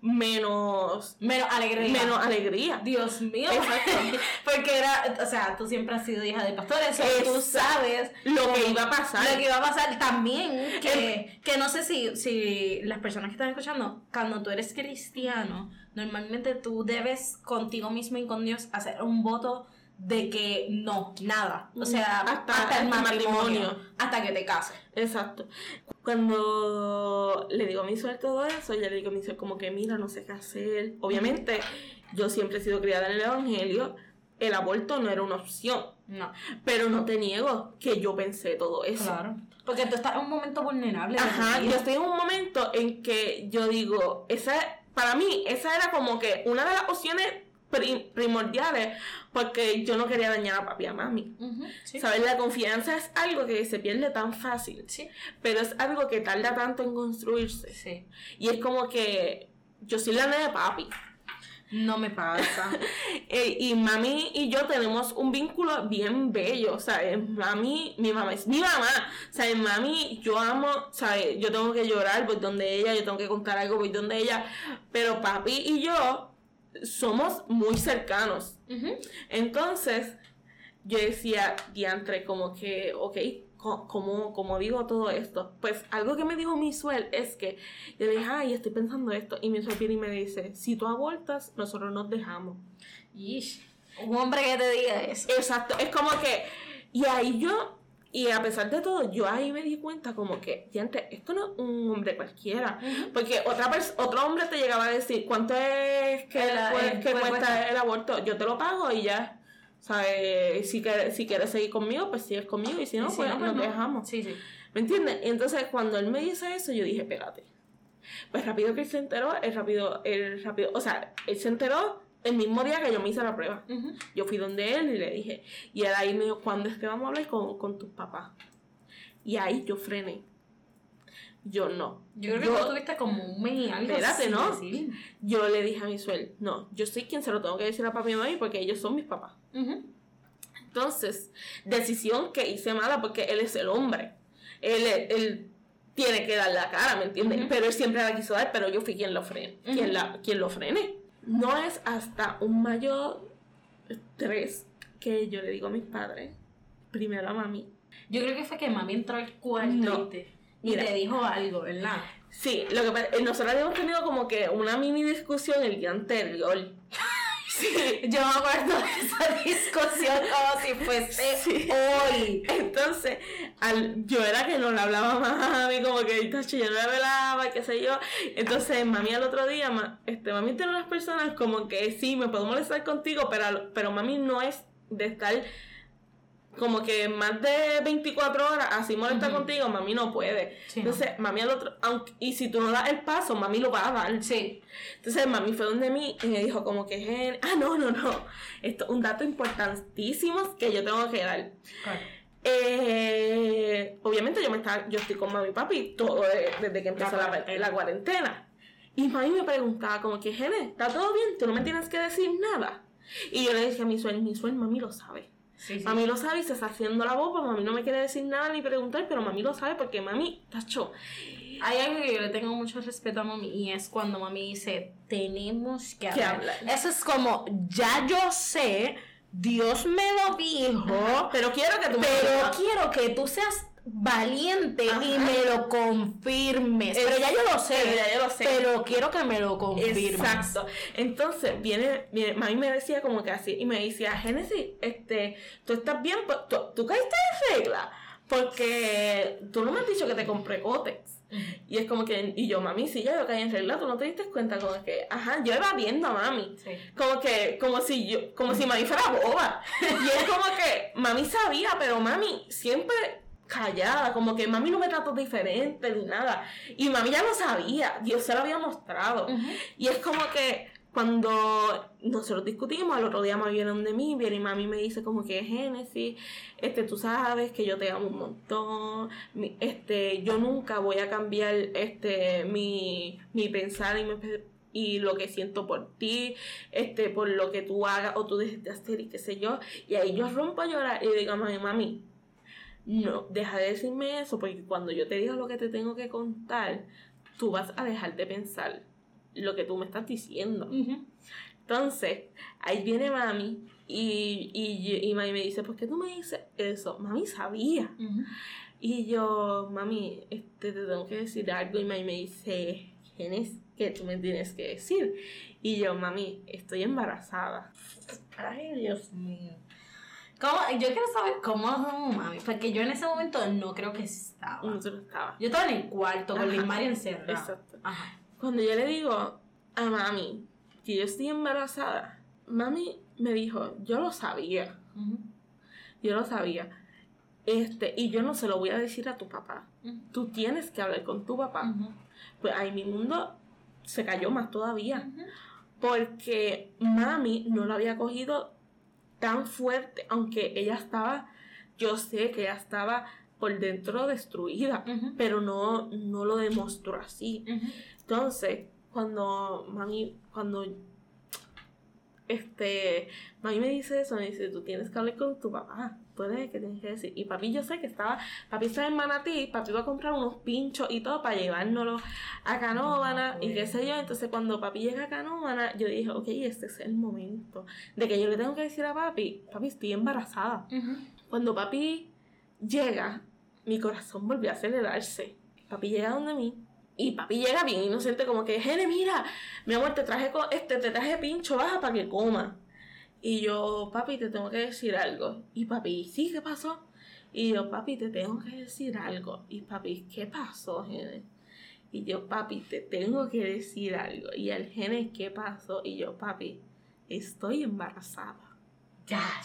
menos, Menos alegría. menos alegría. Dios mío. Exacto. <laughs> Porque era, o sea, tú siempre has sido hija de pastores, o sea, tú Exacto. sabes Lo que iba a pasar. Lo que iba a pasar también, que, que no sé si, si las personas que están escuchando, cuando tú eres cristiano, normalmente tú debes contigo mismo y con Dios hacer un voto de que no, nada. O sea, Hasta- hasta, el matrimonio, matrimonio. hasta que te cases. Exacto. Cuando le digo a mi suerte todo eso, ya le digo a mi suerte como que mira, no sé qué hacer. Obviamente, yo siempre he sido criada en el Evangelio, el aborto no era una opción. No, Pero no te niego que yo pensé todo eso. claro. Porque tú estás en un momento vulnerable. Ajá, yo estoy en un momento en que yo digo, esa, para mí, esa era como que una de las opciones pri- primordiales, porque yo no quería dañar a papi y a mami. Sí. ¿Sabes? La confianza es algo que se pierde tan fácil, Sí. pero es algo que tarda tanto en construirse. Sí. Y es como que yo soy la nena de papi. No me pasa. <laughs> Eh, y mami y yo tenemos un vínculo bien bello, ¿sabes? Mami, mi mamá es mi mamá, ¿sabes? Mami, yo amo, ¿sabes? Yo tengo que llorar, voy donde ella, yo tengo que contar algo, voy donde ella. Pero papi y yo somos muy cercanos. Entonces, yo decía, diantre, como que, ok, ¿cómo, cómo digo todo esto? Pues algo que me dijo mi suel es que yo le dije, ay, estoy pensando esto. Y mi suel viene y me dice, si tú abortas, nosotros nos dejamos. Ish. Un hombre que te diga eso. Exacto, es como que, y ahí yo, y a pesar de todo, yo ahí me di cuenta como que, gente, esto no es un hombre cualquiera, porque otra otro hombre te llegaba a decir, ¿cuánto es que, El- el- que cu- cuesta cuesta? el aborto? Yo te lo pago y ya. ¿Sabes? Si quieres, si quieres seguir conmigo, pues sigues conmigo, y si no, pues no, pues nos no. dejamos. Sí, sí. ¿Me entiendes? Y entonces cuando él me dice eso, yo dije, espérate. Pues rápido que él se enteró, él rápido, él rápido, o sea, él se enteró el mismo día que yo me hice la prueba. Yo fui donde él y le dije, y él ahí me dijo, ¿cuándo es que vamos a hablar con, con tus papás? Y ahí yo frené. Yo no. Yo creo que tú tuviste como un mes algo Espérate, ¿no? decir. Yo le dije a mi suel, no, yo soy quien se lo tengo que decir a papi y mami porque ellos son mis papás. Entonces, decisión que hice mala porque él es el hombre. Él, él tiene que dar la cara, ¿me entiendes? Pero él siempre la quiso dar, pero yo fui quien lo frené. quien, la, quien lo frené. No es hasta un mayor estrés que yo le digo a mis padres, primero a mami. Yo creo que fue que mami entró al cuarto No. y te, dijo algo, ¿verdad? Sí, lo que pasa- eh, nosotros habíamos tenido como que una mini discusión el día anterior. Sí. Yo me acuerdo de esa <laughs> discusión como si fuese Sí. hoy. Entonces, al, yo era que no le hablaba más a mami, como que tacho, yo no le hablaba, qué sé yo. Entonces, mami al otro día, ma- este, mami tiene unas personas como que sí, me puedo molestar contigo, pero, pero mami no es de estar como que más de 24 horas así molesta contigo, mami no puede. Sí, no. Entonces, mami al otro, aunque, y si tú no das el paso, mami lo va a dar. Sí. Entonces mami fue donde mí y me dijo como que, "Gen- ah, no, no, no, esto es un dato importantísimo que yo tengo que dar. Eh, obviamente yo me estaba, yo estoy con mami y papi todo de- desde que empezó la, cuarentena. la cuarentena. Y mami me preguntaba como que, Gene, ¿está todo bien? ¿Tú no me tienes que decir nada? Y yo le dije a mi sueño, mi sueño, mami lo sabe. Sí, sí. Mami lo sabe y se está haciendo la boca, mami no me quiere decir nada ni preguntar, pero mami lo sabe porque mami, tacho, Hay algo que yo le tengo mucho respeto a mami y es cuando mami dice, tenemos que hablar. hablar. Eso es como, ya yo sé, Dios me lo dijo, pero quiero que tú pero quiero que tú seas valiente y me lo confirmes. Pero ya yo lo sé, Pero ya yo lo sé. pero quiero que me lo confirmes. Exacto. Entonces, viene, viene, mami me decía como que así, y me decía, Génesis, este, tú estás bien, Pues, ¿Tú, tú caíste en regla, porque tú no me has dicho que te compré Cotex. Y es como que, y yo, mami, sí, ya yo caí en regla, tú no te diste cuenta, como que, ajá, yo iba viendo a mami. Sí. Como que, como si yo, como si mami fuera boba. <laughs> Y es como que mami sabía, pero mami siempre callada, como que mami no me trató diferente ni nada. Y mami ya lo sabía, Dios se lo había mostrado. Y es como que cuando nosotros discutimos, al otro día mami viene donde mí, viene y mami me dice como que Génesis, este, tú sabes que yo te amo un montón, mi- este, yo nunca voy a cambiar este, mi, mi pensar y mi, pe- y lo que siento por ti, este, por lo que tú hagas o tú dejes de hacer y qué sé yo. Y ahí yo rompo a llorar y digo, mami, mami, no, deja de decirme eso, porque cuando yo te diga lo que te tengo que contar, tú vas a dejar de pensar lo que tú me estás diciendo. Entonces, ahí viene mami y, y, y mami me dice, ¿por qué tú me dices eso? Mami sabía. Y yo, mami, este, te tengo que decir algo. Y mami me dice, ¿quién es que tú me tienes que decir? Y yo, mami, estoy embarazada. Ay, Dios mío. ¿Cómo? Yo quiero saber cómo es mami, porque yo en ese momento no creo que estaba. No. Yo estaba en el cuarto con Ajá. Liz Mario encerrada. Exacto. Ajá. Cuando yo le digo a mami que yo estoy embarazada, mami me dijo, yo lo sabía. Yo lo sabía. Este, y yo no se lo voy a decir a tu papá. Ujú. Tú tienes que hablar con tu papá. Pues ahí mi mundo se cayó más todavía. Porque mami no lo había cogido tan fuerte, aunque ella estaba, yo sé que ella estaba por dentro destruida, pero no, no lo demostró así. Entonces, cuando mami, cuando este, mami me dice eso, me dice, tú tienes que hablar con tu papá, puede que tienes que decir. Y papi yo sé que estaba, papi estaba en Manatí, papi iba a comprar unos pinchos y todo para llevárnoslo a Canóvana y qué sé yo. Entonces cuando papi llega a Canóvana, yo dije, ok, este es el momento de que yo le tengo que decir a papi, papi estoy embarazada. Cuando papi llega, mi corazón volvió a acelerarse. Papi llega donde mí y papi llega bien inocente como que, Gene, mira, mi amor, te traje, este, te traje pincho baja para que coma. Y yo, papi, te tengo que decir algo. Y papi, sí, ¿qué pasó? Y yo, papi, te tengo que decir algo. Y papi, ¿qué pasó, Gene? Y yo, papi, te tengo que decir algo. Y el Gene, ¿qué pasó? Y yo, papi, estoy embarazada. Ya. <laughs>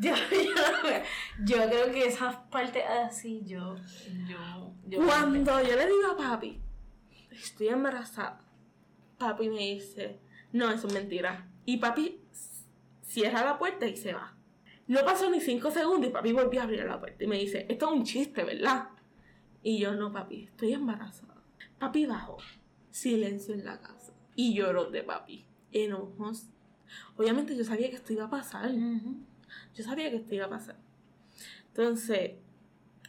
Yo, yo, yo creo que esa parte así, yo, yo. Cuando yo le digo a papi, estoy embarazada, papi me dice, no, eso es mentira. Y papi cierra la puerta y se va. No pasó ni cinco segundos y papi volvió a abrir la puerta y me dice, esto es un chiste, ¿verdad? Y yo, no, papi, estoy embarazada. Papi bajó. Silencio en la casa. Y lloró de papi. Enojos. Obviamente yo sabía que esto iba a pasar. Yo sabía que esto iba a pasar. Entonces,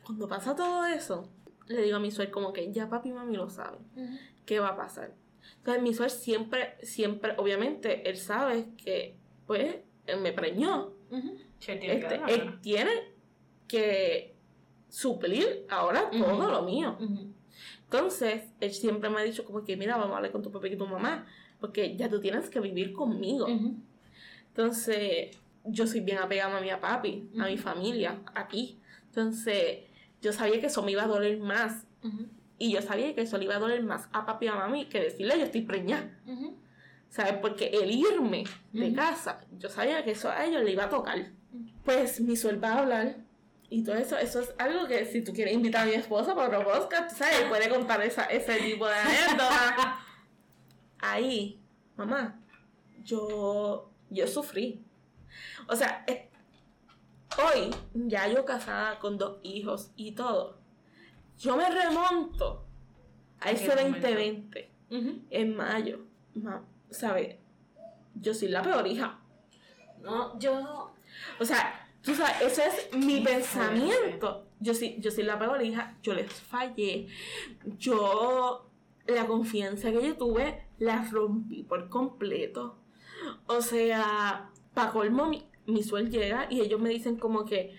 cuando pasa todo eso, le digo a mi suegro como que ya papi y mami lo saben. ¿Qué va a pasar? Entonces mi suegro siempre, siempre, obviamente, él sabe que, pues, él me preñó. Tiene que Este, él tiene que suplir ahora todo lo mío. Entonces, él siempre me ha dicho como que, mira, vamos a hablar con tu papá y tu mamá, porque ya tú tienes que vivir conmigo. Entonces, yo soy bien apegada a mi papi, a mi familia, aquí. Entonces, yo sabía que eso me iba a doler más. Y yo sabía que eso le iba a doler más a papi y a mami que decirle yo estoy preñada. ¿Sabes? Porque el irme de casa, yo sabía que eso a ellos le iba a tocar. Pues mi sueldo va a hablar. Y todo eso, eso es algo que si tú quieres invitar a mi esposa para otro podcast, ¿sabes? Él puede contar esa, ese tipo de anécdotas. <laughs> Ahí, mamá, yo, yo sufrí. O sea, eh, hoy, ya yo casada con dos hijos y todo, yo me remonto a ese Aquel momento. 2020 Ujú. en mayo, ma- ¿sabes? Yo soy la peor hija. No, yo. O sea, tú sabes, ese es mi pensamiento. Yo soy, yo soy la peor hija, yo les fallé. Yo, la confianza que yo tuve, la rompí por completo. O sea, para colmo, mi, mi suel llega y ellos me dicen como que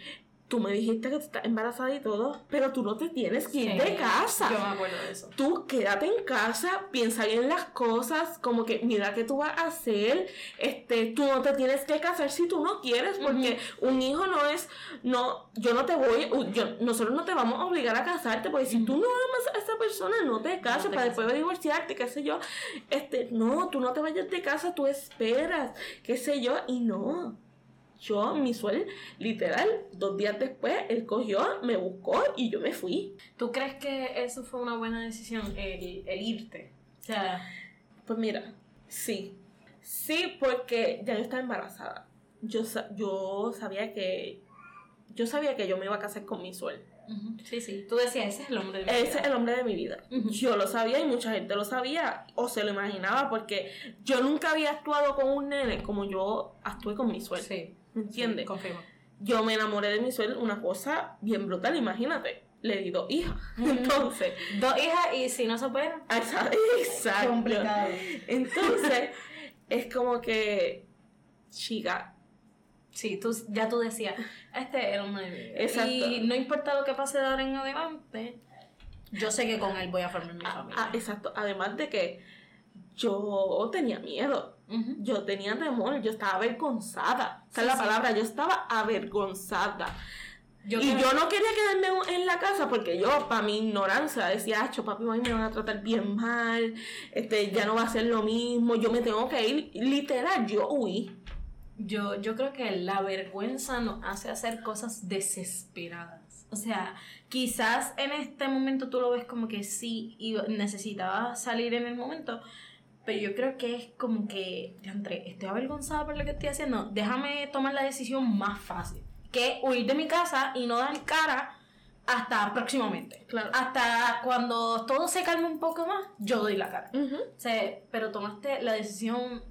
tú me dijiste que estás embarazada y todo, pero tú no te tienes que ir Sí, de casa. Yo me acuerdo de eso. tú quédate en casa, piensa bien las cosas, como que mira qué tú vas a hacer, este, tú no te tienes que casar si tú no quieres, porque un hijo no es, no, yo no te voy, yo, nosotros no te vamos a obligar a casarte, porque si tú no amas a esa persona, no te cases, te para cases. después divorciarte, qué sé yo, este, no, tú no te vayas de casa, tú esperas, qué sé yo, y no. Yo, mi suel, literal, dos días después, él cogió, me buscó y yo me fui. ¿Tú crees que eso fue una buena decisión, el, el irte? O sea, Pues mira, sí. Sí, porque ya yo estaba embarazada. Yo, yo sabía que. Yo sabía que yo me iba a casar con mi suel. Sí, sí. Tú decías, ese es el hombre de mi Ese vida. es el hombre de mi vida. Yo lo sabía y mucha gente lo sabía o se lo imaginaba porque yo nunca había actuado con un nene como yo actué con mi suel. Sí. ¿Me entiendes? Sí, confirmo. Yo me enamoré de mi suel, una cosa bien brutal, imagínate. Le di dos hijas. <laughs> Entonces, Dos hijas y si no se pueden. Exacto. exacto. Entonces, <laughs> es como que, chica, Sí, tú, ya tú decías, este es el hombre de mi vida. Exacto. Y no importa lo que pase de ahora en adelante, yo sé que con él voy a formar mi ah, familia. ah, exacto. Además de que yo tenía miedo, yo tenía temor, yo estaba avergonzada. Esa es la sí. palabra, yo estaba avergonzada. Yo y yo no quería quedarme en la casa porque yo, para mi ignorancia, decía, acho, papi mami me van a tratar bien mal, este, ya no va a ser lo mismo, yo me tengo que ir. Literal, yo huí. Yo, yo creo que la vergüenza nos hace hacer cosas desesperadas. O sea, quizás en este momento tú lo ves como que sí y necesitaba salir en el momento, pero yo creo que es como que, entre, estoy avergonzada por lo que estoy haciendo, déjame tomar la decisión más fácil, que huir de mi casa y no dar cara hasta próximamente. Claro. Hasta cuando todo se calme un poco más, yo doy la cara. Ujú. O sea, pero tomaste la decisión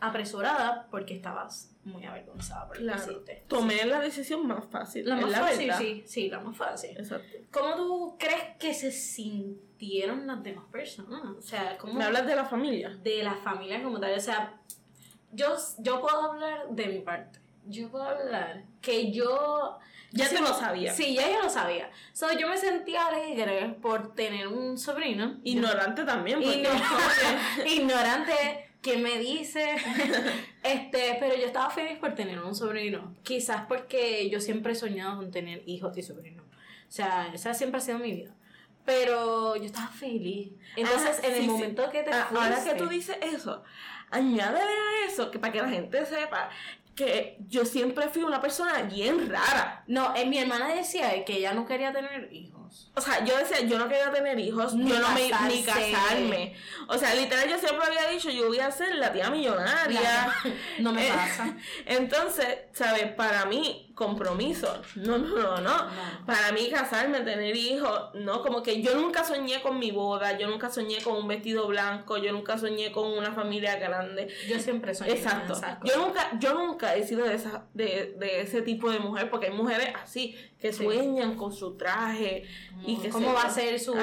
apresurada porque estabas muy avergonzada por lo que Claro. hiciste. Tomé la decisión más fácil. La más la fácil, verdad. sí, sí, la más fácil. Exacto. ¿Cómo tú crees que se sintieron las demás personas? O sea, ¿cómo ¿Me hablas de la familia? de la familia como tal? O sea, yo, yo puedo hablar de mi parte. Yo puedo hablar que yo... Ya sí, te lo sabía. Sí, ya yo lo sabía. So, yo me sentía alegre por tener un sobrino. Ignorante también, porque Igno- <laughs> ignorante ¿Quién me dice? <laughs> este, pero yo estaba feliz por tener un sobrino. Quizás porque yo siempre he soñado con tener hijos y sobrinos. O sea, esa siempre ha sido mi vida. Pero yo estaba feliz. Entonces, Ah, en el sí. momento que te Ah, Ahora que tú dices eso, añádele a eso, que para que la gente sepa que yo siempre fui una persona bien rara. No, eh, mi hermana decía que ella no quería tener hijos. O sea, yo decía, yo no quería tener hijos, Ni yo no me ni casarme. O sea, literal, yo siempre había dicho, yo voy a ser la tía millonaria. La- no me Eh, pasa. <laughs> Entonces, ¿sabes? Para mí, compromiso. No, no, no, no. Para mí, casarme, tener hijos, no. Como que yo nunca soñé con mi boda, yo nunca soñé con un vestido blanco, yo nunca soñé con una familia grande. Yo siempre soñé con Exacto. esas Yo cosas. nunca, yo nunca he sido de, esa, de, de ese tipo de mujer, porque hay mujeres así, que Sí. sueñan con su traje y que cómo se- va a ser su,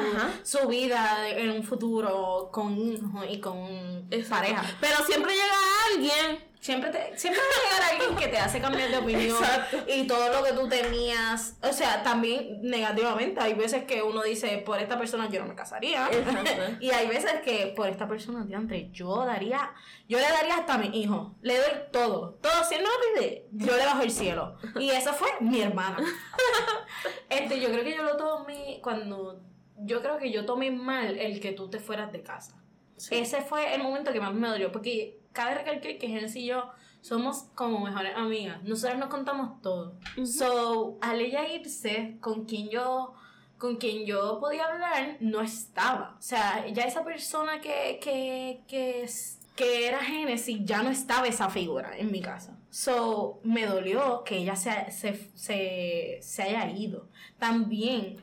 su vida en un futuro con hijos y con Exacto. pareja. Pero siempre llega alguien. Siempre, te, siempre va a llegar alguien que te hace cambiar de opinión Exacto. y todo lo que tú temías. O sea, también negativamente. Hay veces que uno dice, por esta persona yo no me casaría. Exacto. <laughs> y hay veces que por esta persona, diantre, yo daría, yo le daría hasta a mi hijo. Le doy todo. Todo. Si él no lo pide, yo le bajo el cielo. Y esa fue mi hermana. <laughs> este, yo creo que yo lo tomé cuando. Yo creo que yo tomé mal el que tú te fueras de casa. Ese fue el momento que más me dolió, porque cabe recalcar que Genesis y yo somos como mejores amigas. Nosotras nos contamos todo. So, al ella irse, con quien yo con quien yo podía hablar, no estaba. O sea, ya esa persona que, que, que, que era Genesis, ya no estaba esa figura en mi casa. So, me dolió que ella se, se, se, se haya ido. También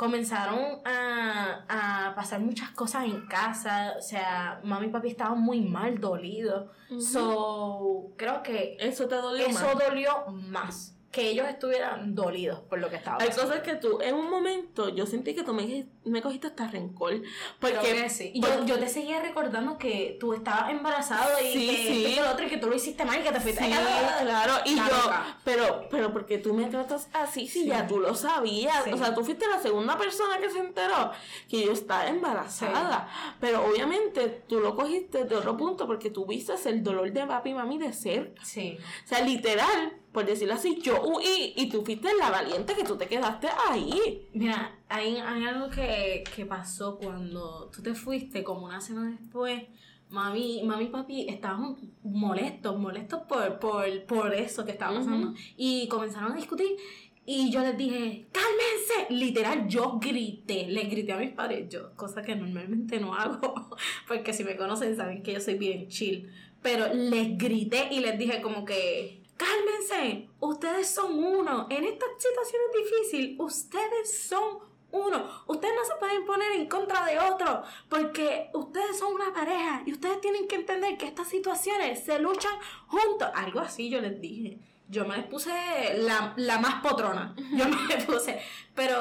comenzaron a, a pasar muchas cosas en casa. O sea, mami y papi estaban muy mal dolidos. So, creo que Eso te dolió eso más. dolió más. Que ellos estuvieran dolidos por lo que estaba Hay pasando. cosas que tú, en un momento, yo sentí que tú me, me cogiste hasta rencor. Porque, sí. Yo, te seguía recordando que tú estabas embarazado y Sí, que sí. otro y que tú lo hiciste mal y que te fuiste. Sí, Ah, claro, y yo, pero, pero porque tú me tratas así, si Sí. ya tú lo sabías, o sea, tú fuiste la segunda persona que se enteró que yo estaba embarazada, pero obviamente tú lo cogiste de otro punto porque tú viste el dolor de papi y mami de cerca, Sí. o sea, literal, por decirlo así, yo huí y tú fuiste la valiente que tú te quedaste ahí. Mira, hay, hay algo que, que pasó cuando tú te fuiste, como una semana después. Mami, mami y papi estaban molestos, molestos por, por, por eso que estaba pasando. Y comenzaron a discutir. Y yo les dije, cálmense. Literal, yo grité, les grité a mis padres, yo, cosa que normalmente no hago, <laughs> porque si me conocen saben que yo soy bien chill. Pero les grité y les dije como que, cálmense, ustedes son uno. En esta situación difícil, ustedes son uno. Ustedes no se pueden poner en contra de otro, porque ustedes son una pareja y ustedes tienen que entender que estas situaciones se luchan juntos. Algo así yo les dije. Yo me les puse la, la más potrona. Yo me les <laughs> puse. Pero,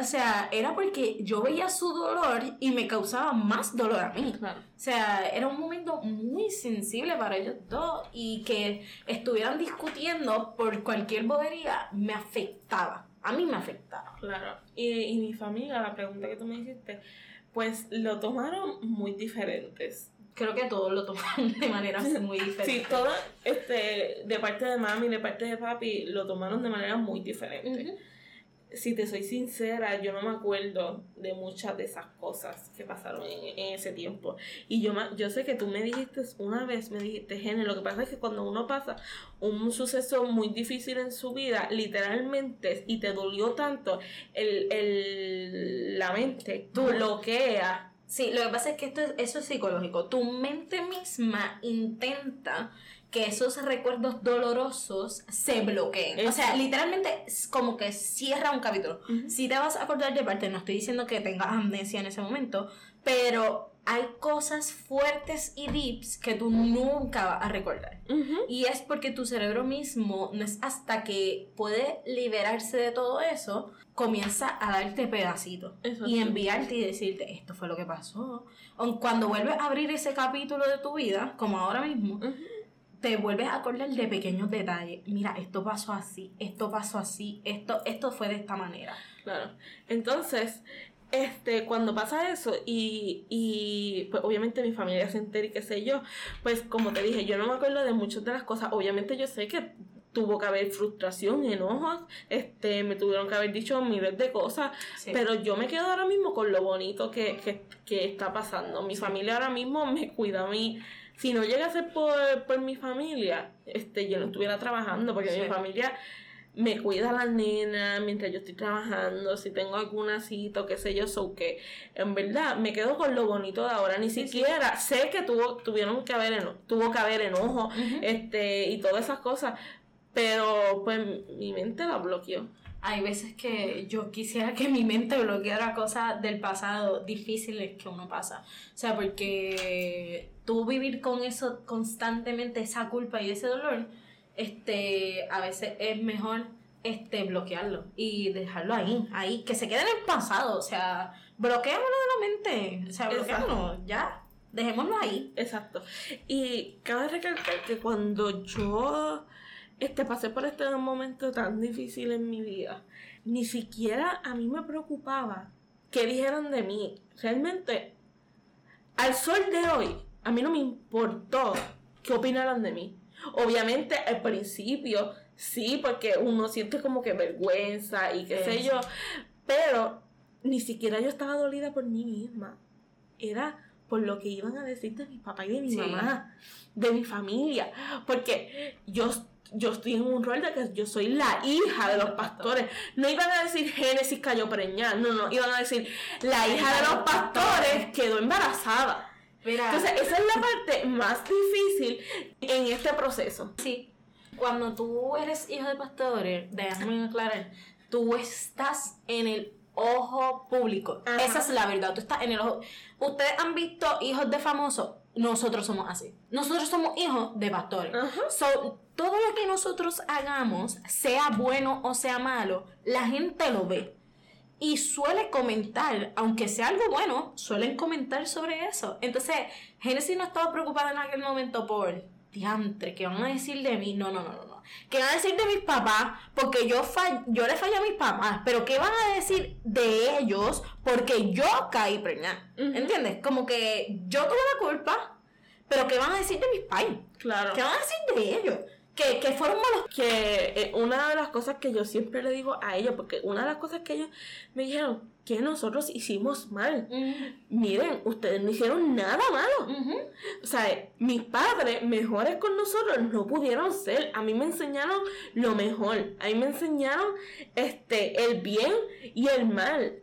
o sea, era porque yo veía su dolor y me causaba más dolor a mí. Claro. O sea, era un momento muy sensible para ellos dos y que estuvieran discutiendo por cualquier bobería me afectaba. A mí me afectaba. Claro. Y, y mi familia, la pregunta que tú me hiciste, pues lo tomaron muy diferentes. Creo que todos lo tomaron de maneras muy diferentes. Sí, todas, este, de parte de mami y de parte de papi, lo tomaron de manera muy diferente. Ujú. Si te soy sincera, yo no me acuerdo de muchas de esas cosas que pasaron en, en ese tiempo. Y yo, ma- yo sé que tú me dijiste una vez, me dijiste, Gene, lo que pasa es que cuando uno pasa un suceso muy difícil en su vida, literalmente, y te dolió tanto, el, el, la mente bloquea. Sí, lo que pasa es que esto es, eso es psicológico. Tu mente misma intenta que esos recuerdos dolorosos se bloqueen. O sea, literalmente es como que cierra un capítulo. Si te vas a acordar de parte, no estoy diciendo que tengas amnesia en ese momento, pero hay cosas fuertes y deeps que tú nunca vas a recordar. Y es porque tu cerebro mismo no es hasta que puede liberarse de todo eso, comienza a darte pedacitos y enviarte y decirte esto fue lo que pasó. O cuando vuelves a abrir ese capítulo de tu vida, como ahora mismo. Te vuelves a acordar de pequeños detalles. Mira, esto pasó así, esto pasó así, esto, esto fue de esta manera. Claro. Entonces, este, cuando pasa eso y, y pues obviamente mi familia se entera y qué sé yo, pues como te dije, yo no me acuerdo de muchas de las cosas. Obviamente yo sé que tuvo que haber frustración, enojos, este, me tuvieron que haber dicho miles de cosas, Sí. pero yo me quedo ahora mismo con lo bonito que, que, que está pasando. Mi familia ahora mismo me cuida a mí. Si no llega a ser por, por mi familia, este, yo no estuviera trabajando, porque Sí. mi familia me cuida a las nenas mientras yo estoy trabajando, si tengo alguna cita o qué sé yo, so que en verdad me quedo con lo bonito de ahora, ni siquiera sé que tuvo, tuvieron que haber eno- tuvo que haber enojo, este, y todas esas cosas, pero pues mi mente la bloqueó. Hay veces que yo quisiera que mi mente bloqueara cosas del pasado difíciles que uno pasa. O sea, porque tú vivir con eso constantemente, esa culpa y ese dolor, este, a veces es mejor este, bloquearlo y dejarlo ahí, ahí, que se quede en el pasado. O sea, bloqueémoslo de la mente. O sea, bloqueémoslo, ya. Dejémoslo ahí. Exacto. Y cabe recalcar que cuando yo este, pasé por este momento tan difícil en mi vida, ni siquiera a mí me preocupaba qué dijeron de mí. Realmente, al sol de hoy, a mí no me importó qué opinaran de mí. Obviamente, al principio, sí, porque uno siente como que vergüenza y qué sé yo, pero ni siquiera yo estaba dolida por mí misma. Era por lo que iban a decir de mi papá y de mi Sí. mamá, de mi familia, porque yo, yo estoy en un rol de que yo soy la hija de los pastores. No iban a decir Génesis cayó preñada, no, no, iban a decir la hija de los pastores quedó embarazada. Mira, Entonces, esa es la parte más difícil en este proceso. Sí. Cuando tú eres hijo de pastores, déjame aclarar, tú estás en el ojo público. Ajá. Esa es la verdad. Tú estás en el ojo. Ustedes han visto hijos de famosos. Nosotros somos así. Nosotros somos hijos de pastores. Ajá. So, todo lo que nosotros hagamos, sea bueno o sea malo, la gente lo ve. Y suele comentar, aunque sea algo bueno, suelen comentar sobre eso. Entonces, Génesis no estaba preocupada en aquel momento por diantre, ¿qué van a decir de mí? No, no, no, no, no. ¿Qué van a decir de mis papás? Porque yo, fall- yo le fallé a mis papás, pero ¿qué van a decir de ellos? Porque yo caí preñada. ¿Entiendes? Como que yo tuve la culpa, pero ¿qué van a decir de mis pais? Claro. ¿Qué van a decir de ellos? Que, que fueron malos. que eh, una de las cosas que yo siempre le digo a ellos, porque una de las cosas que ellos me dijeron que nosotros hicimos mal. Miren, ustedes no hicieron nada malo. O sea, mis padres mejores con nosotros no pudieron ser. A mí me enseñaron lo mejor. A mí me enseñaron este el bien y el mal.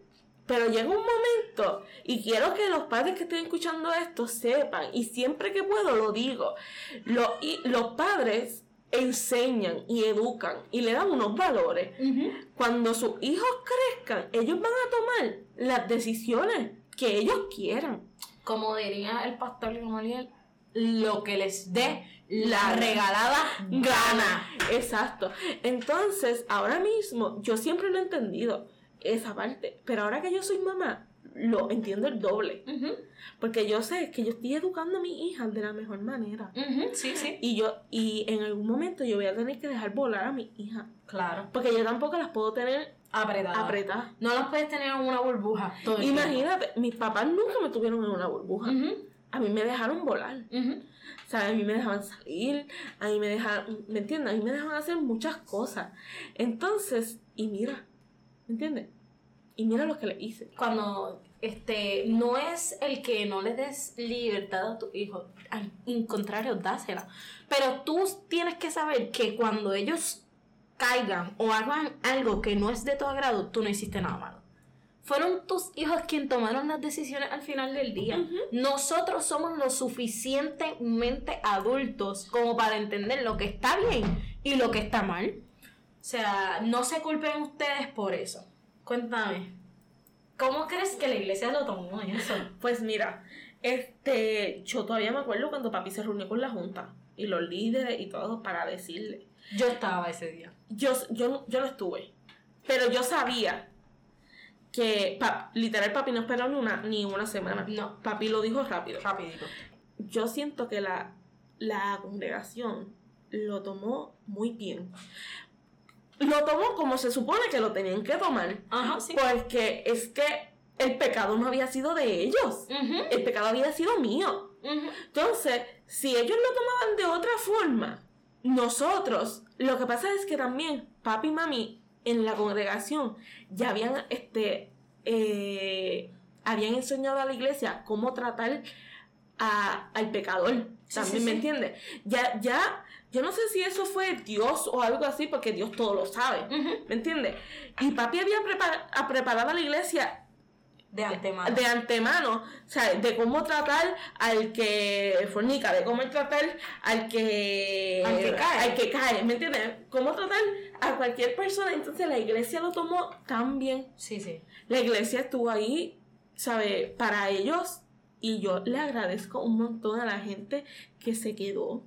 Pero llega un momento, y quiero que los padres que estén escuchando esto sepan, y siempre que puedo lo digo, lo- y los padres enseñan y educan y le dan unos valores. Cuando sus hijos crezcan, ellos van a tomar las decisiones que ellos quieran. Como diría el pastor Gamaliel, lo que les dé la La regalada gana. Exacto. Entonces, ahora mismo, yo siempre lo he entendido, esa parte. Pero ahora que yo soy mamá, lo entiendo el doble. Porque yo sé que yo estoy educando a mi hija de la mejor manera. Sí, sí. Y yo, y en algún momento yo voy a tener que dejar volar a mi hija. Claro. Porque yo tampoco las puedo tener Apretada. apretadas. No las puedes tener en una burbuja todo. Imagínate, mis papás nunca me tuvieron en una burbuja. A mí me dejaron volar. O sea, a mí me dejaban salir, a mí me dejaban, ¿me entiendes? A mí me dejaban hacer muchas cosas. Entonces, y mira, ¿me entiendes? Y mira lo que le hice. Cuando este no es el que no le des libertad a tu hijo, al contrario, dásela. Pero tú tienes que saber que cuando ellos caigan o hagan algo que no es de tu agrado, tú no hiciste nada malo. Fueron tus hijos quienes tomaron las decisiones al final del día. Nosotros somos lo suficientemente adultos como para entender lo que está bien y lo que está mal. O sea, no se culpen ustedes por eso. Cuéntame, ¿cómo crees que la iglesia lo tomó eso? Pues mira, este, yo todavía me acuerdo cuando papi se reunió con la junta y los líderes y todo para decirle. Yo estaba ese día. Yo, yo, yo no estuve, pero yo sabía que pa- literal papi no esperó ni una, ni una semana. No. Papi lo dijo rápido. Rapidito. yo siento que la, la congregación lo tomó muy bien. Lo tomó como se supone que lo tenían que tomar. Ajá, sí. Porque es que el pecado no había sido de ellos. El pecado había sido mío. Entonces, si ellos lo tomaban de otra forma, nosotros, lo que pasa es que también papi y mami en la congregación ya habían, este, eh, habían enseñado a la iglesia cómo tratar a- al pecador. Sí, También, sí, ¿me entiendes? Ya, ya, yo no sé si eso fue Dios o algo así, porque Dios todo lo sabe. ¿Me entiendes? Y papi había prepar- a preparado a la iglesia De antemano. de antemano, o sea, de cómo tratar al que fornica, de cómo tratar al que Al que cae. al que cae, ¿me entiendes? Cómo tratar a cualquier persona, entonces la iglesia lo tomó tan bien. Sí, sí. La iglesia estuvo ahí, ¿sabe? Para ellos y yo le agradezco un montón a la gente que se quedó.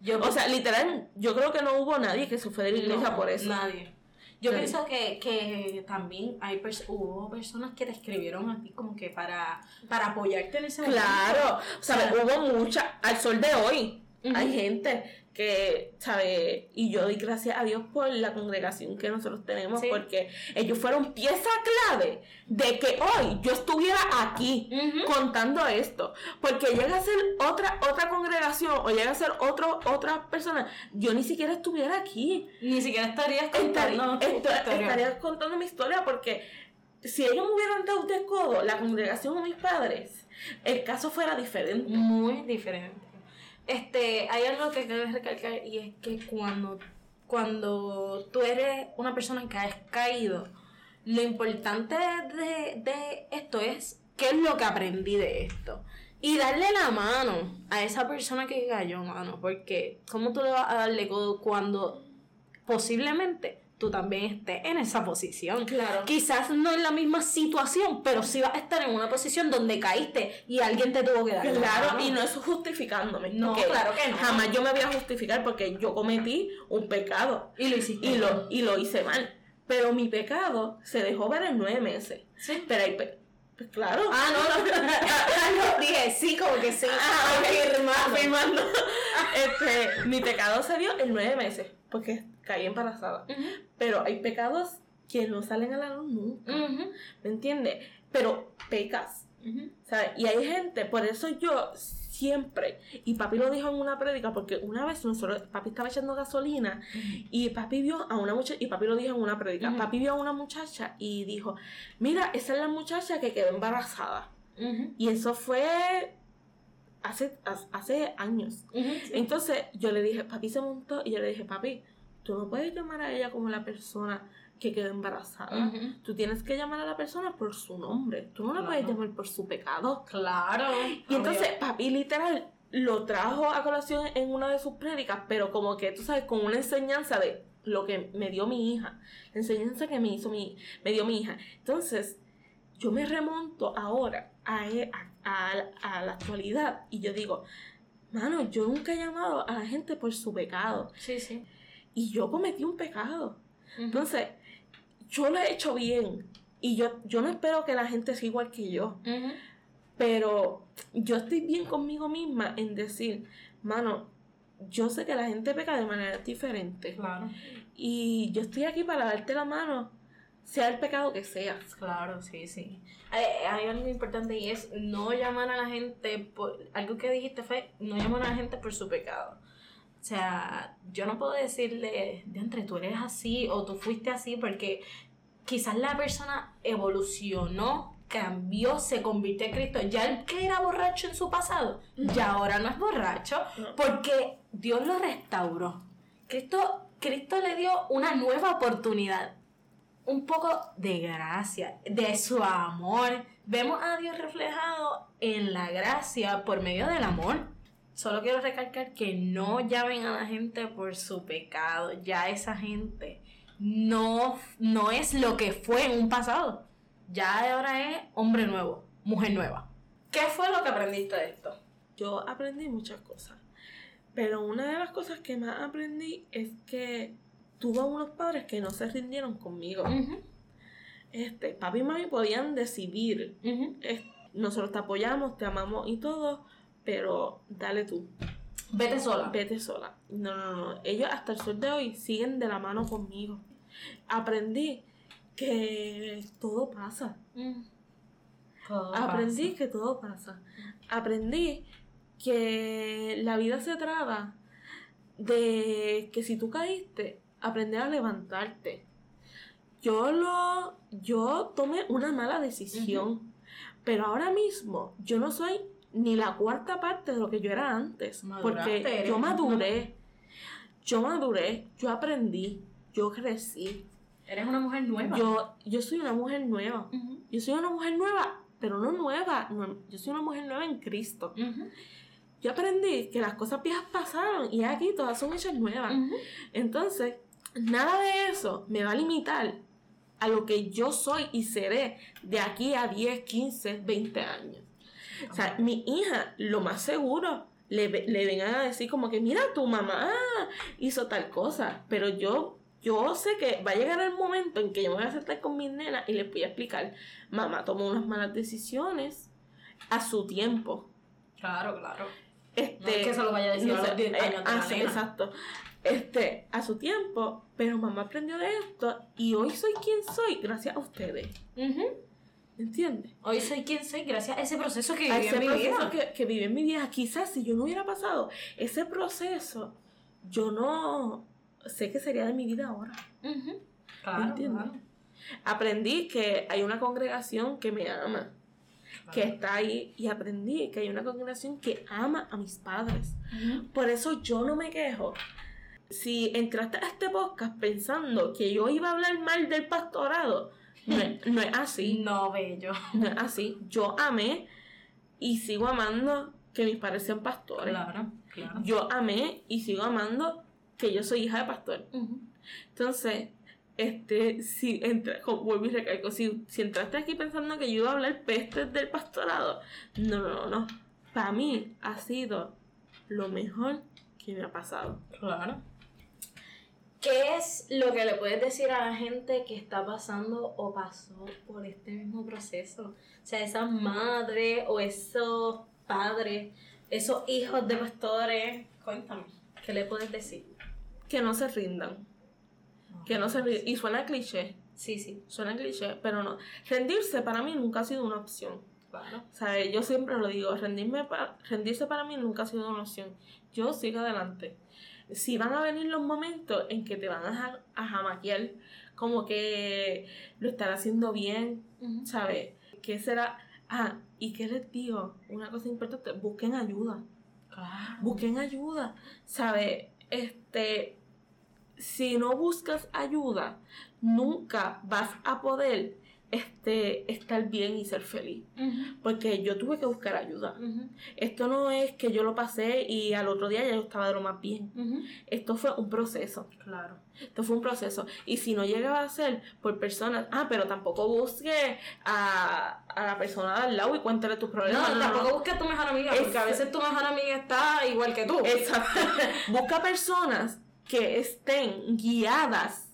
Yo O sea, literal, yo creo que no hubo nadie que se fue de la iglesia No, por eso. Nadie. Yo Nadie. pienso que, que también hay pers- hubo personas que te escribieron a ti como que para, para apoyarte en ese momento. Claro. O sea, Hubo mucha, al sol de hoy, hay gente que, ¿sabes? Y yo doy gracias a Dios por la congregación que nosotros tenemos, Sí. porque ellos fueron pieza clave de que hoy yo estuviera aquí contando esto. Porque llega a ser otra, otra congregación o llega a ser otro, otra persona, yo ni siquiera estuviera aquí. Ni siquiera estarías Estaría, contando esto- estaría contando mi historia porque si ellos me hubieran dado de codo, la congregación o mis padres, el caso fuera diferente. Muy diferente. Este, hay algo que quiero recalcar y es que cuando, cuando tú eres una persona que has caído, lo importante de, de esto es qué es lo que aprendí de esto. Y darle la mano a esa persona que cayó, mano. Porque, ¿cómo tú le vas a darle codo cuando posiblemente tú también estés en esa posición? Claro. Quizás no en la misma situación, pero sí vas a estar en una posición donde caíste y alguien te tuvo que dar. la Claro, mano. y no es justificándome. No, claro que no. Jamás yo me voy a justificar porque yo cometí un pecado Y lo hiciste. y lo, y lo hice mal. Pero mi pecado se dejó ver en nueve meses. Sí. Pero hay pe- pues claro. Ah, no, no. <laughs> no, dije, sí, como que sí. Ah. Afirmando. Afirmando. este, mi pecado se dio en nueve meses porque caí embarazada. Pero hay pecados que no salen a la luz nunca. ¿Me entiendes? Pero pecas. ujú. ¿sabes? Y hay gente, por eso yo siempre, y papi lo dijo en una prédica, porque una vez nosotros, papi estaba echando gasolina y papi vio a una muchacha, y papi lo dijo en una prédica, Ujú. papi vio a una muchacha y dijo, mira, esa es la muchacha que quedó embarazada. Y eso fue hace, hace años. Entonces yo le dije, papi se montó y yo le dije, papi, tú no puedes llamar a ella como la persona que quedó embarazada. Ujú. Tú tienes que llamar a la persona por su nombre. Tú no la puedes llamar por su pecado. Claro. Y entonces papi literal lo trajo a colación en una de sus prédicas, pero como que tú sabes, con una enseñanza de lo que me dio mi hija, la enseñanza que me hizo mi, me dio mi hija. Entonces, yo me remonto ahora a, e- a, a- a la actualidad y yo digo, mano, yo nunca he llamado a la gente por su pecado Sí, sí. Y yo cometí un pecado. Entonces, yo lo he hecho bien y yo, yo no espero que la gente sea igual que yo. Pero yo estoy bien conmigo misma en decir, mano, yo sé que la gente peca de manera diferente. Claro. Y yo estoy aquí para darte la mano, sea el pecado que sea. Claro, sí, sí. Hay, hay algo importante y es no llamar a la gente por. Algo que dijiste fue no llamar a la gente por su pecado. O sea, yo no puedo decirle, de entre tú eres así o tú fuiste así, porque quizás la persona evolucionó, cambió, se convirtió en Cristo. Ya el que era borracho en su pasado, ya ahora no es borracho, No. porque Dios lo restauró. Cristo, Cristo le dio una nueva oportunidad un poco de gracia, de su amor. Vemos a Dios reflejado en la gracia por medio del amor. Solo quiero recalcar que no llamen a la gente por su pecado. Ya esa gente no, no es lo que fue en un pasado. Ya ahora es hombre nuevo, mujer nueva. ¿Qué fue lo que aprendiste de esto? Yo aprendí muchas cosas. Pero una de las cosas que más aprendí es que tuve unos padres que no se rindieron conmigo. Este, papi y mami podían decidir. nosotros te apoyamos, te amamos y todo, pero dale tú. Vete sola. Vete sola. No, no, no. Ellos hasta el sol de hoy siguen de la mano conmigo. Aprendí que todo pasa. Mm, Todo Aprendí pasa. que todo pasa. Aprendí que la vida se trata de que si tú caíste, aprender a levantarte. Yo lo, yo tomé una mala decisión, pero ahora mismo yo no soy ni la cuarta parte de lo que yo era antes, Maduraste, porque yo maduré, yo maduré, yo aprendí, yo crecí, Eres una mujer nueva. yo, yo soy una mujer nueva. Yo soy una mujer nueva, pero no nueva. no- yo soy una mujer nueva en Cristo. Yo aprendí que las cosas viejas pasaron y aquí todas son hechas nuevas. Entonces, nada de eso me va a limitar a lo que yo soy y seré de aquí a 10, 15, 20 años. O sea, mi hija, lo más seguro, le, le vengan a decir como que, mira, tu mamá hizo tal cosa, pero yo, yo sé que va a llegar el momento en que yo me voy a sentar con mis nenas y les voy a explicar, mamá tomó unas malas decisiones a su tiempo. Claro, claro. Este, No es que se lo vaya a decir a los 10 eh, años de ah, sí, exacto. Este, a su tiempo, pero mamá aprendió de esto y hoy soy quien soy gracias a ustedes. Ujú. ¿Entiendes? Hoy soy quien soy gracias a ese proceso que viví en mi proceso vida. que, que viví en mi vida. Quizás si yo no hubiera pasado ese proceso, yo no sé qué sería de mi vida ahora. Ujú. Claro, ¿Entiendes? claro. Aprendí que hay una congregación que me ama, que está ahí, y aprendí que hay una congregación que ama a mis padres. Por eso yo no me quejo. Si entraste a este podcast pensando que yo iba a hablar mal del pastorado, no es, no es así. No, bello. No es así. Yo amé y sigo amando que mis padres sean pastores. Claro, claro. Yo amé y sigo amando que yo soy hija de pastor. Entonces, este, si entra, vuelvo y recalco, si, si entraste aquí pensando que yo iba a hablar pestes del pastorado, no, no, no. Para mí ha sido lo mejor que me ha pasado. Claro. ¿Qué es lo que le puedes decir a la gente que está pasando o pasó por este mismo proceso? O sea, esas madres o esos padres, esos hijos de pastores. Cuéntame, ¿qué le puedes decir? Que no se rindan. Que no se rindan. Y suena cliché, Sí, sí, suena cliché, pero no. Rendirse para mí nunca ha sido una opción. claro. ¿Sabes? Yo siempre lo digo, rendirme pa- rendirse para mí nunca ha sido una opción. Yo sigo adelante. Si van a venir los momentos en que te van a, a jamaquear, como que lo están haciendo bien. ¿sabes? ¿Qué será? Ah, ¿y qué les digo? Una cosa importante, busquen ayuda. Claro. Busquen ayuda, ¿sabes? Este, si no buscas ayuda, nunca vas a poder este, estar bien y ser feliz. Porque yo tuve que buscar ayuda. Esto no es que yo lo pasé y al otro día ya yo estaba de lo más bien. Esto fue un proceso. Claro. Esto fue un proceso. Y si no llegaba a ser por personas, ah, pero tampoco busque a, a la persona de al lado y cuéntale tus problemas. No, tampoco busques a tu mejor amiga, porque a Es- veces tu mejor amiga está igual que tú. Exacto. <laughs> Busca personas que estén guiadas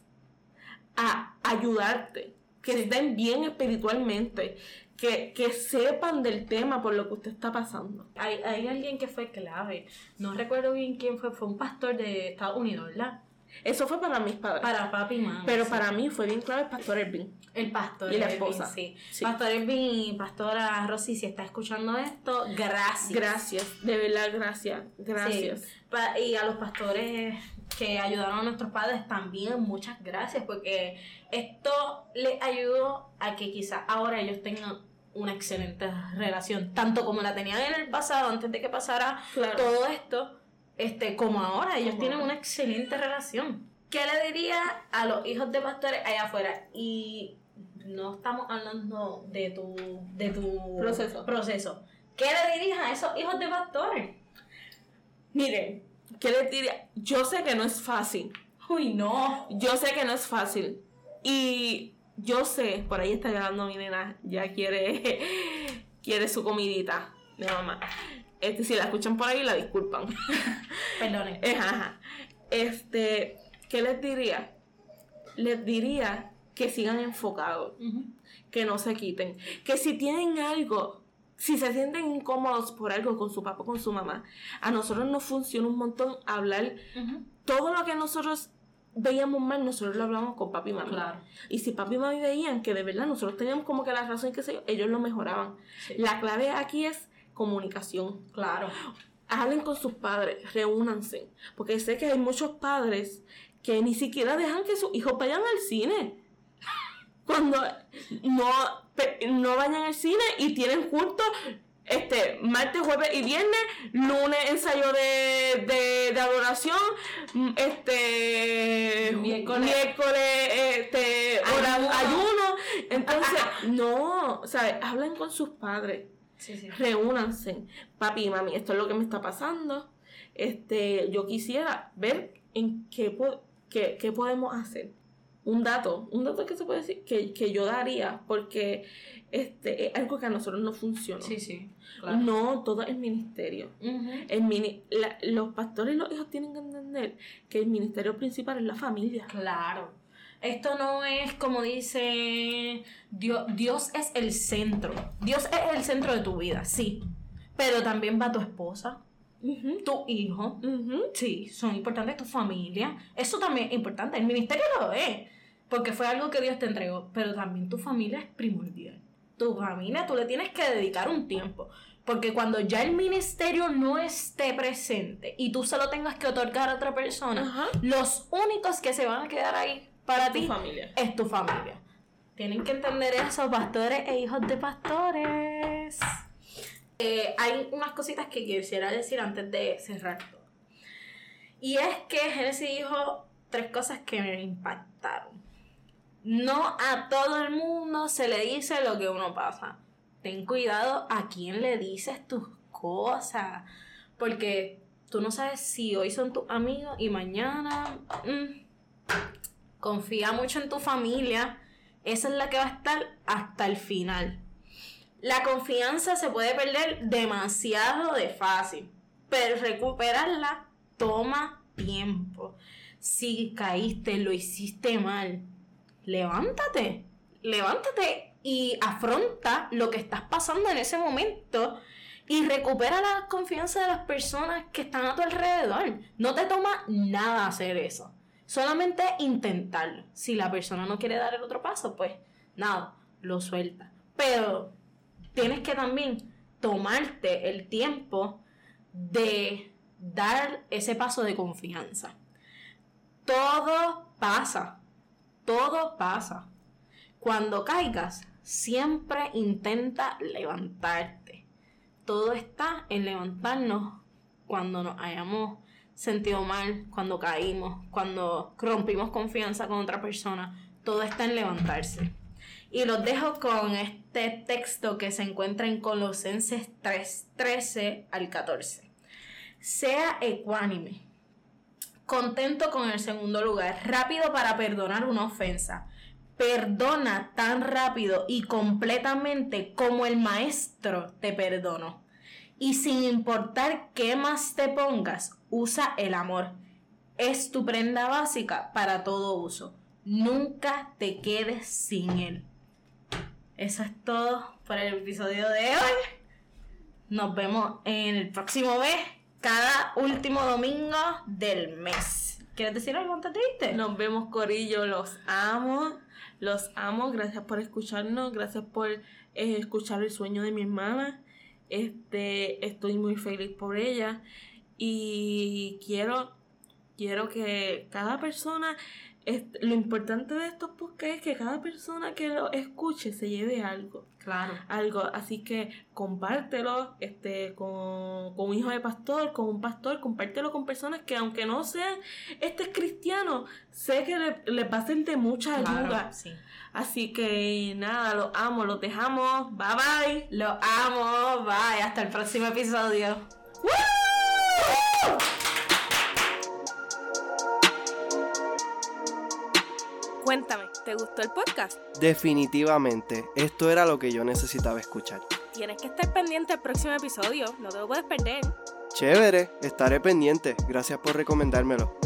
a ayudarte, que estén bien espiritualmente, que, que sepan del tema por lo que usted está pasando. Hay, hay alguien que fue clave. No recuerdo bien quién fue. Fue un pastor de Estados Unidos, ¿verdad? Eso fue para mis padres. Para papi y mami. pero sí. para mí fue bien clave el pastor Ervin. El pastor. Y la Elvin, esposa. sí. Sí. Pastor Elvin y pastora Rosy, si está escuchando esto, gracias. Gracias, de verdad, gracias. Gracias. Sí. Y a los pastores que ayudaron a nuestros padres también, muchas gracias, porque esto les ayudó a que quizás ahora ellos tengan una excelente relación, tanto como la tenían en el pasado, antes de que pasara Claro. todo esto, este, como ahora, ellos Como tienen ahora. una excelente relación. ¿Qué le diría a los hijos de pastores allá afuera? Y no estamos hablando de tu, de tu Proceso. proceso. ¿Qué le dirías a esos hijos de pastores? Miren, ¿qué les diría? Yo sé que no es fácil. Uy, no. Yo sé que no es fácil. Y yo sé, por ahí está llorando mi nena, ya quiere, <laughs> quiere su comidita de mamá. Este, si la escuchan por ahí, la disculpan. <laughs> Perdonen. Eh, <laughs> ajá. Este, ¿qué les diría? Les diría que sigan enfocados, que no se quiten, que si tienen algo, si se sienten incómodos por algo con su papá o con su mamá, a nosotros nos funciona un montón hablar todo lo que nosotros veíamos mal, nosotros lo hablamos con papi y. Claro. Y si papi y mami veían que de verdad nosotros teníamos como que la razón, que yo, ellos lo mejoraban. Sí. La clave aquí es comunicación. Claro. Hablen con sus padres, reúnanse. Porque sé que hay muchos padres que ni siquiera dejan que sus hijos vayan al cine. Cuando no, no vayan al cine y tienen juntos este, martes, jueves y viernes, lunes ensayo de, de, de adoración, mm, este Miércoles. miércoles, este, hora- Ayuno. ayuno. Entonces, no, o sea, hablen con sus padres Sí, sí. reúnanse. Papi y mami, esto es lo que me está pasando. Este, yo quisiera ver en qué, po- qué, qué podemos hacer. Un dato, un dato que se puede decir que, que yo daría, porque este, es algo que a nosotros no funciona. Sí, sí. Claro. No todo es ministerio. El mini- la- los pastores y los hijos tienen que entender que el ministerio principal es la familia. Claro. Esto no es como dice Dios, Dios es el centro. Dios es el centro de tu vida, sí. Pero también va tu esposa, tu hijo. Sí, son importantes tu familia. Eso también es importante. El ministerio lo es. Porque fue algo que Dios te entregó. Pero también tu familia es primordial. Tu familia, tú le tienes que dedicar un tiempo. Porque cuando ya el ministerio no esté presente y tú se lo tengas que otorgar a otra persona, Ajá. los únicos que se van a quedar ahí para ti familia. es tu familia. Tienen que entender eso, pastores e hijos de pastores. Eh, hay unas cositas que quisiera decir antes de cerrar todo. Y es que Genesis dijo tres cosas que me impactaron. No a todo el mundo se le dice lo que uno pasa. Ten cuidado a quién le dices tus cosas. Porque tú no sabes si hoy son tus amigos y mañana... mm, confía mucho en tu familia. Esa es la que va a estar hasta el final. La confianza se puede perder demasiado de fácil, pero recuperarla toma tiempo. Si caíste, lo hiciste mal, levántate, levántate y afronta lo que estás pasando en ese momento y recupera la confianza de las personas que están a tu alrededor. No te toma nada hacer eso. Solamente intentarlo. Si la persona no quiere dar el otro paso, pues nada, lo suelta. Pero tienes que también tomarte el tiempo de dar ese paso de confianza. Todo pasa, todo pasa. Cuando caigas, siempre intenta levantarte. Todo está en levantarnos cuando nos hayamos sentido mal, cuando caímos, cuando rompimos confianza con otra persona. Todo está en levantarse. Y los dejo con este texto que se encuentra en Colosenses 3, 13 al 14. Sea ecuánime, contento con el segundo lugar, rápido para perdonar una ofensa. Perdona tan rápido y completamente como el maestro te perdonó. Y sin importar qué más te pongas, usa el amor. Es tu prenda básica para todo uso. Nunca te quedes sin él. Eso es todo por el episodio de hoy. Nos vemos en el próximo mes, cada último domingo del mes. ¿Quieres decir algo antes de irte? Nos vemos, Corillo. Los amo. Los amo. Gracias por escucharnos. Gracias por eh, escuchar el sueño de mi hermana. Este, estoy muy feliz por ella. Y quiero, quiero que cada persona. est- lo importante de estos podcasts es que cada persona que lo escuche se lleve algo Claro. algo. Así que compártelo este, con, con un hijo de pastor, con un pastor, compártelo con personas que aunque no sean este es cristiano, sé que le, a ser de mucha ayuda. Claro, sí. Así que nada, los amo, los dejamos. Bye bye. Lo amo. Bye. Hasta el próximo episodio. Cuéntame, ¿te gustó el podcast? Definitivamente, esto era lo que yo necesitaba escuchar. Tienes que estar pendiente al próximo episodio, no te lo puedes perder. Chévere, estaré pendiente. Gracias por recomendármelo.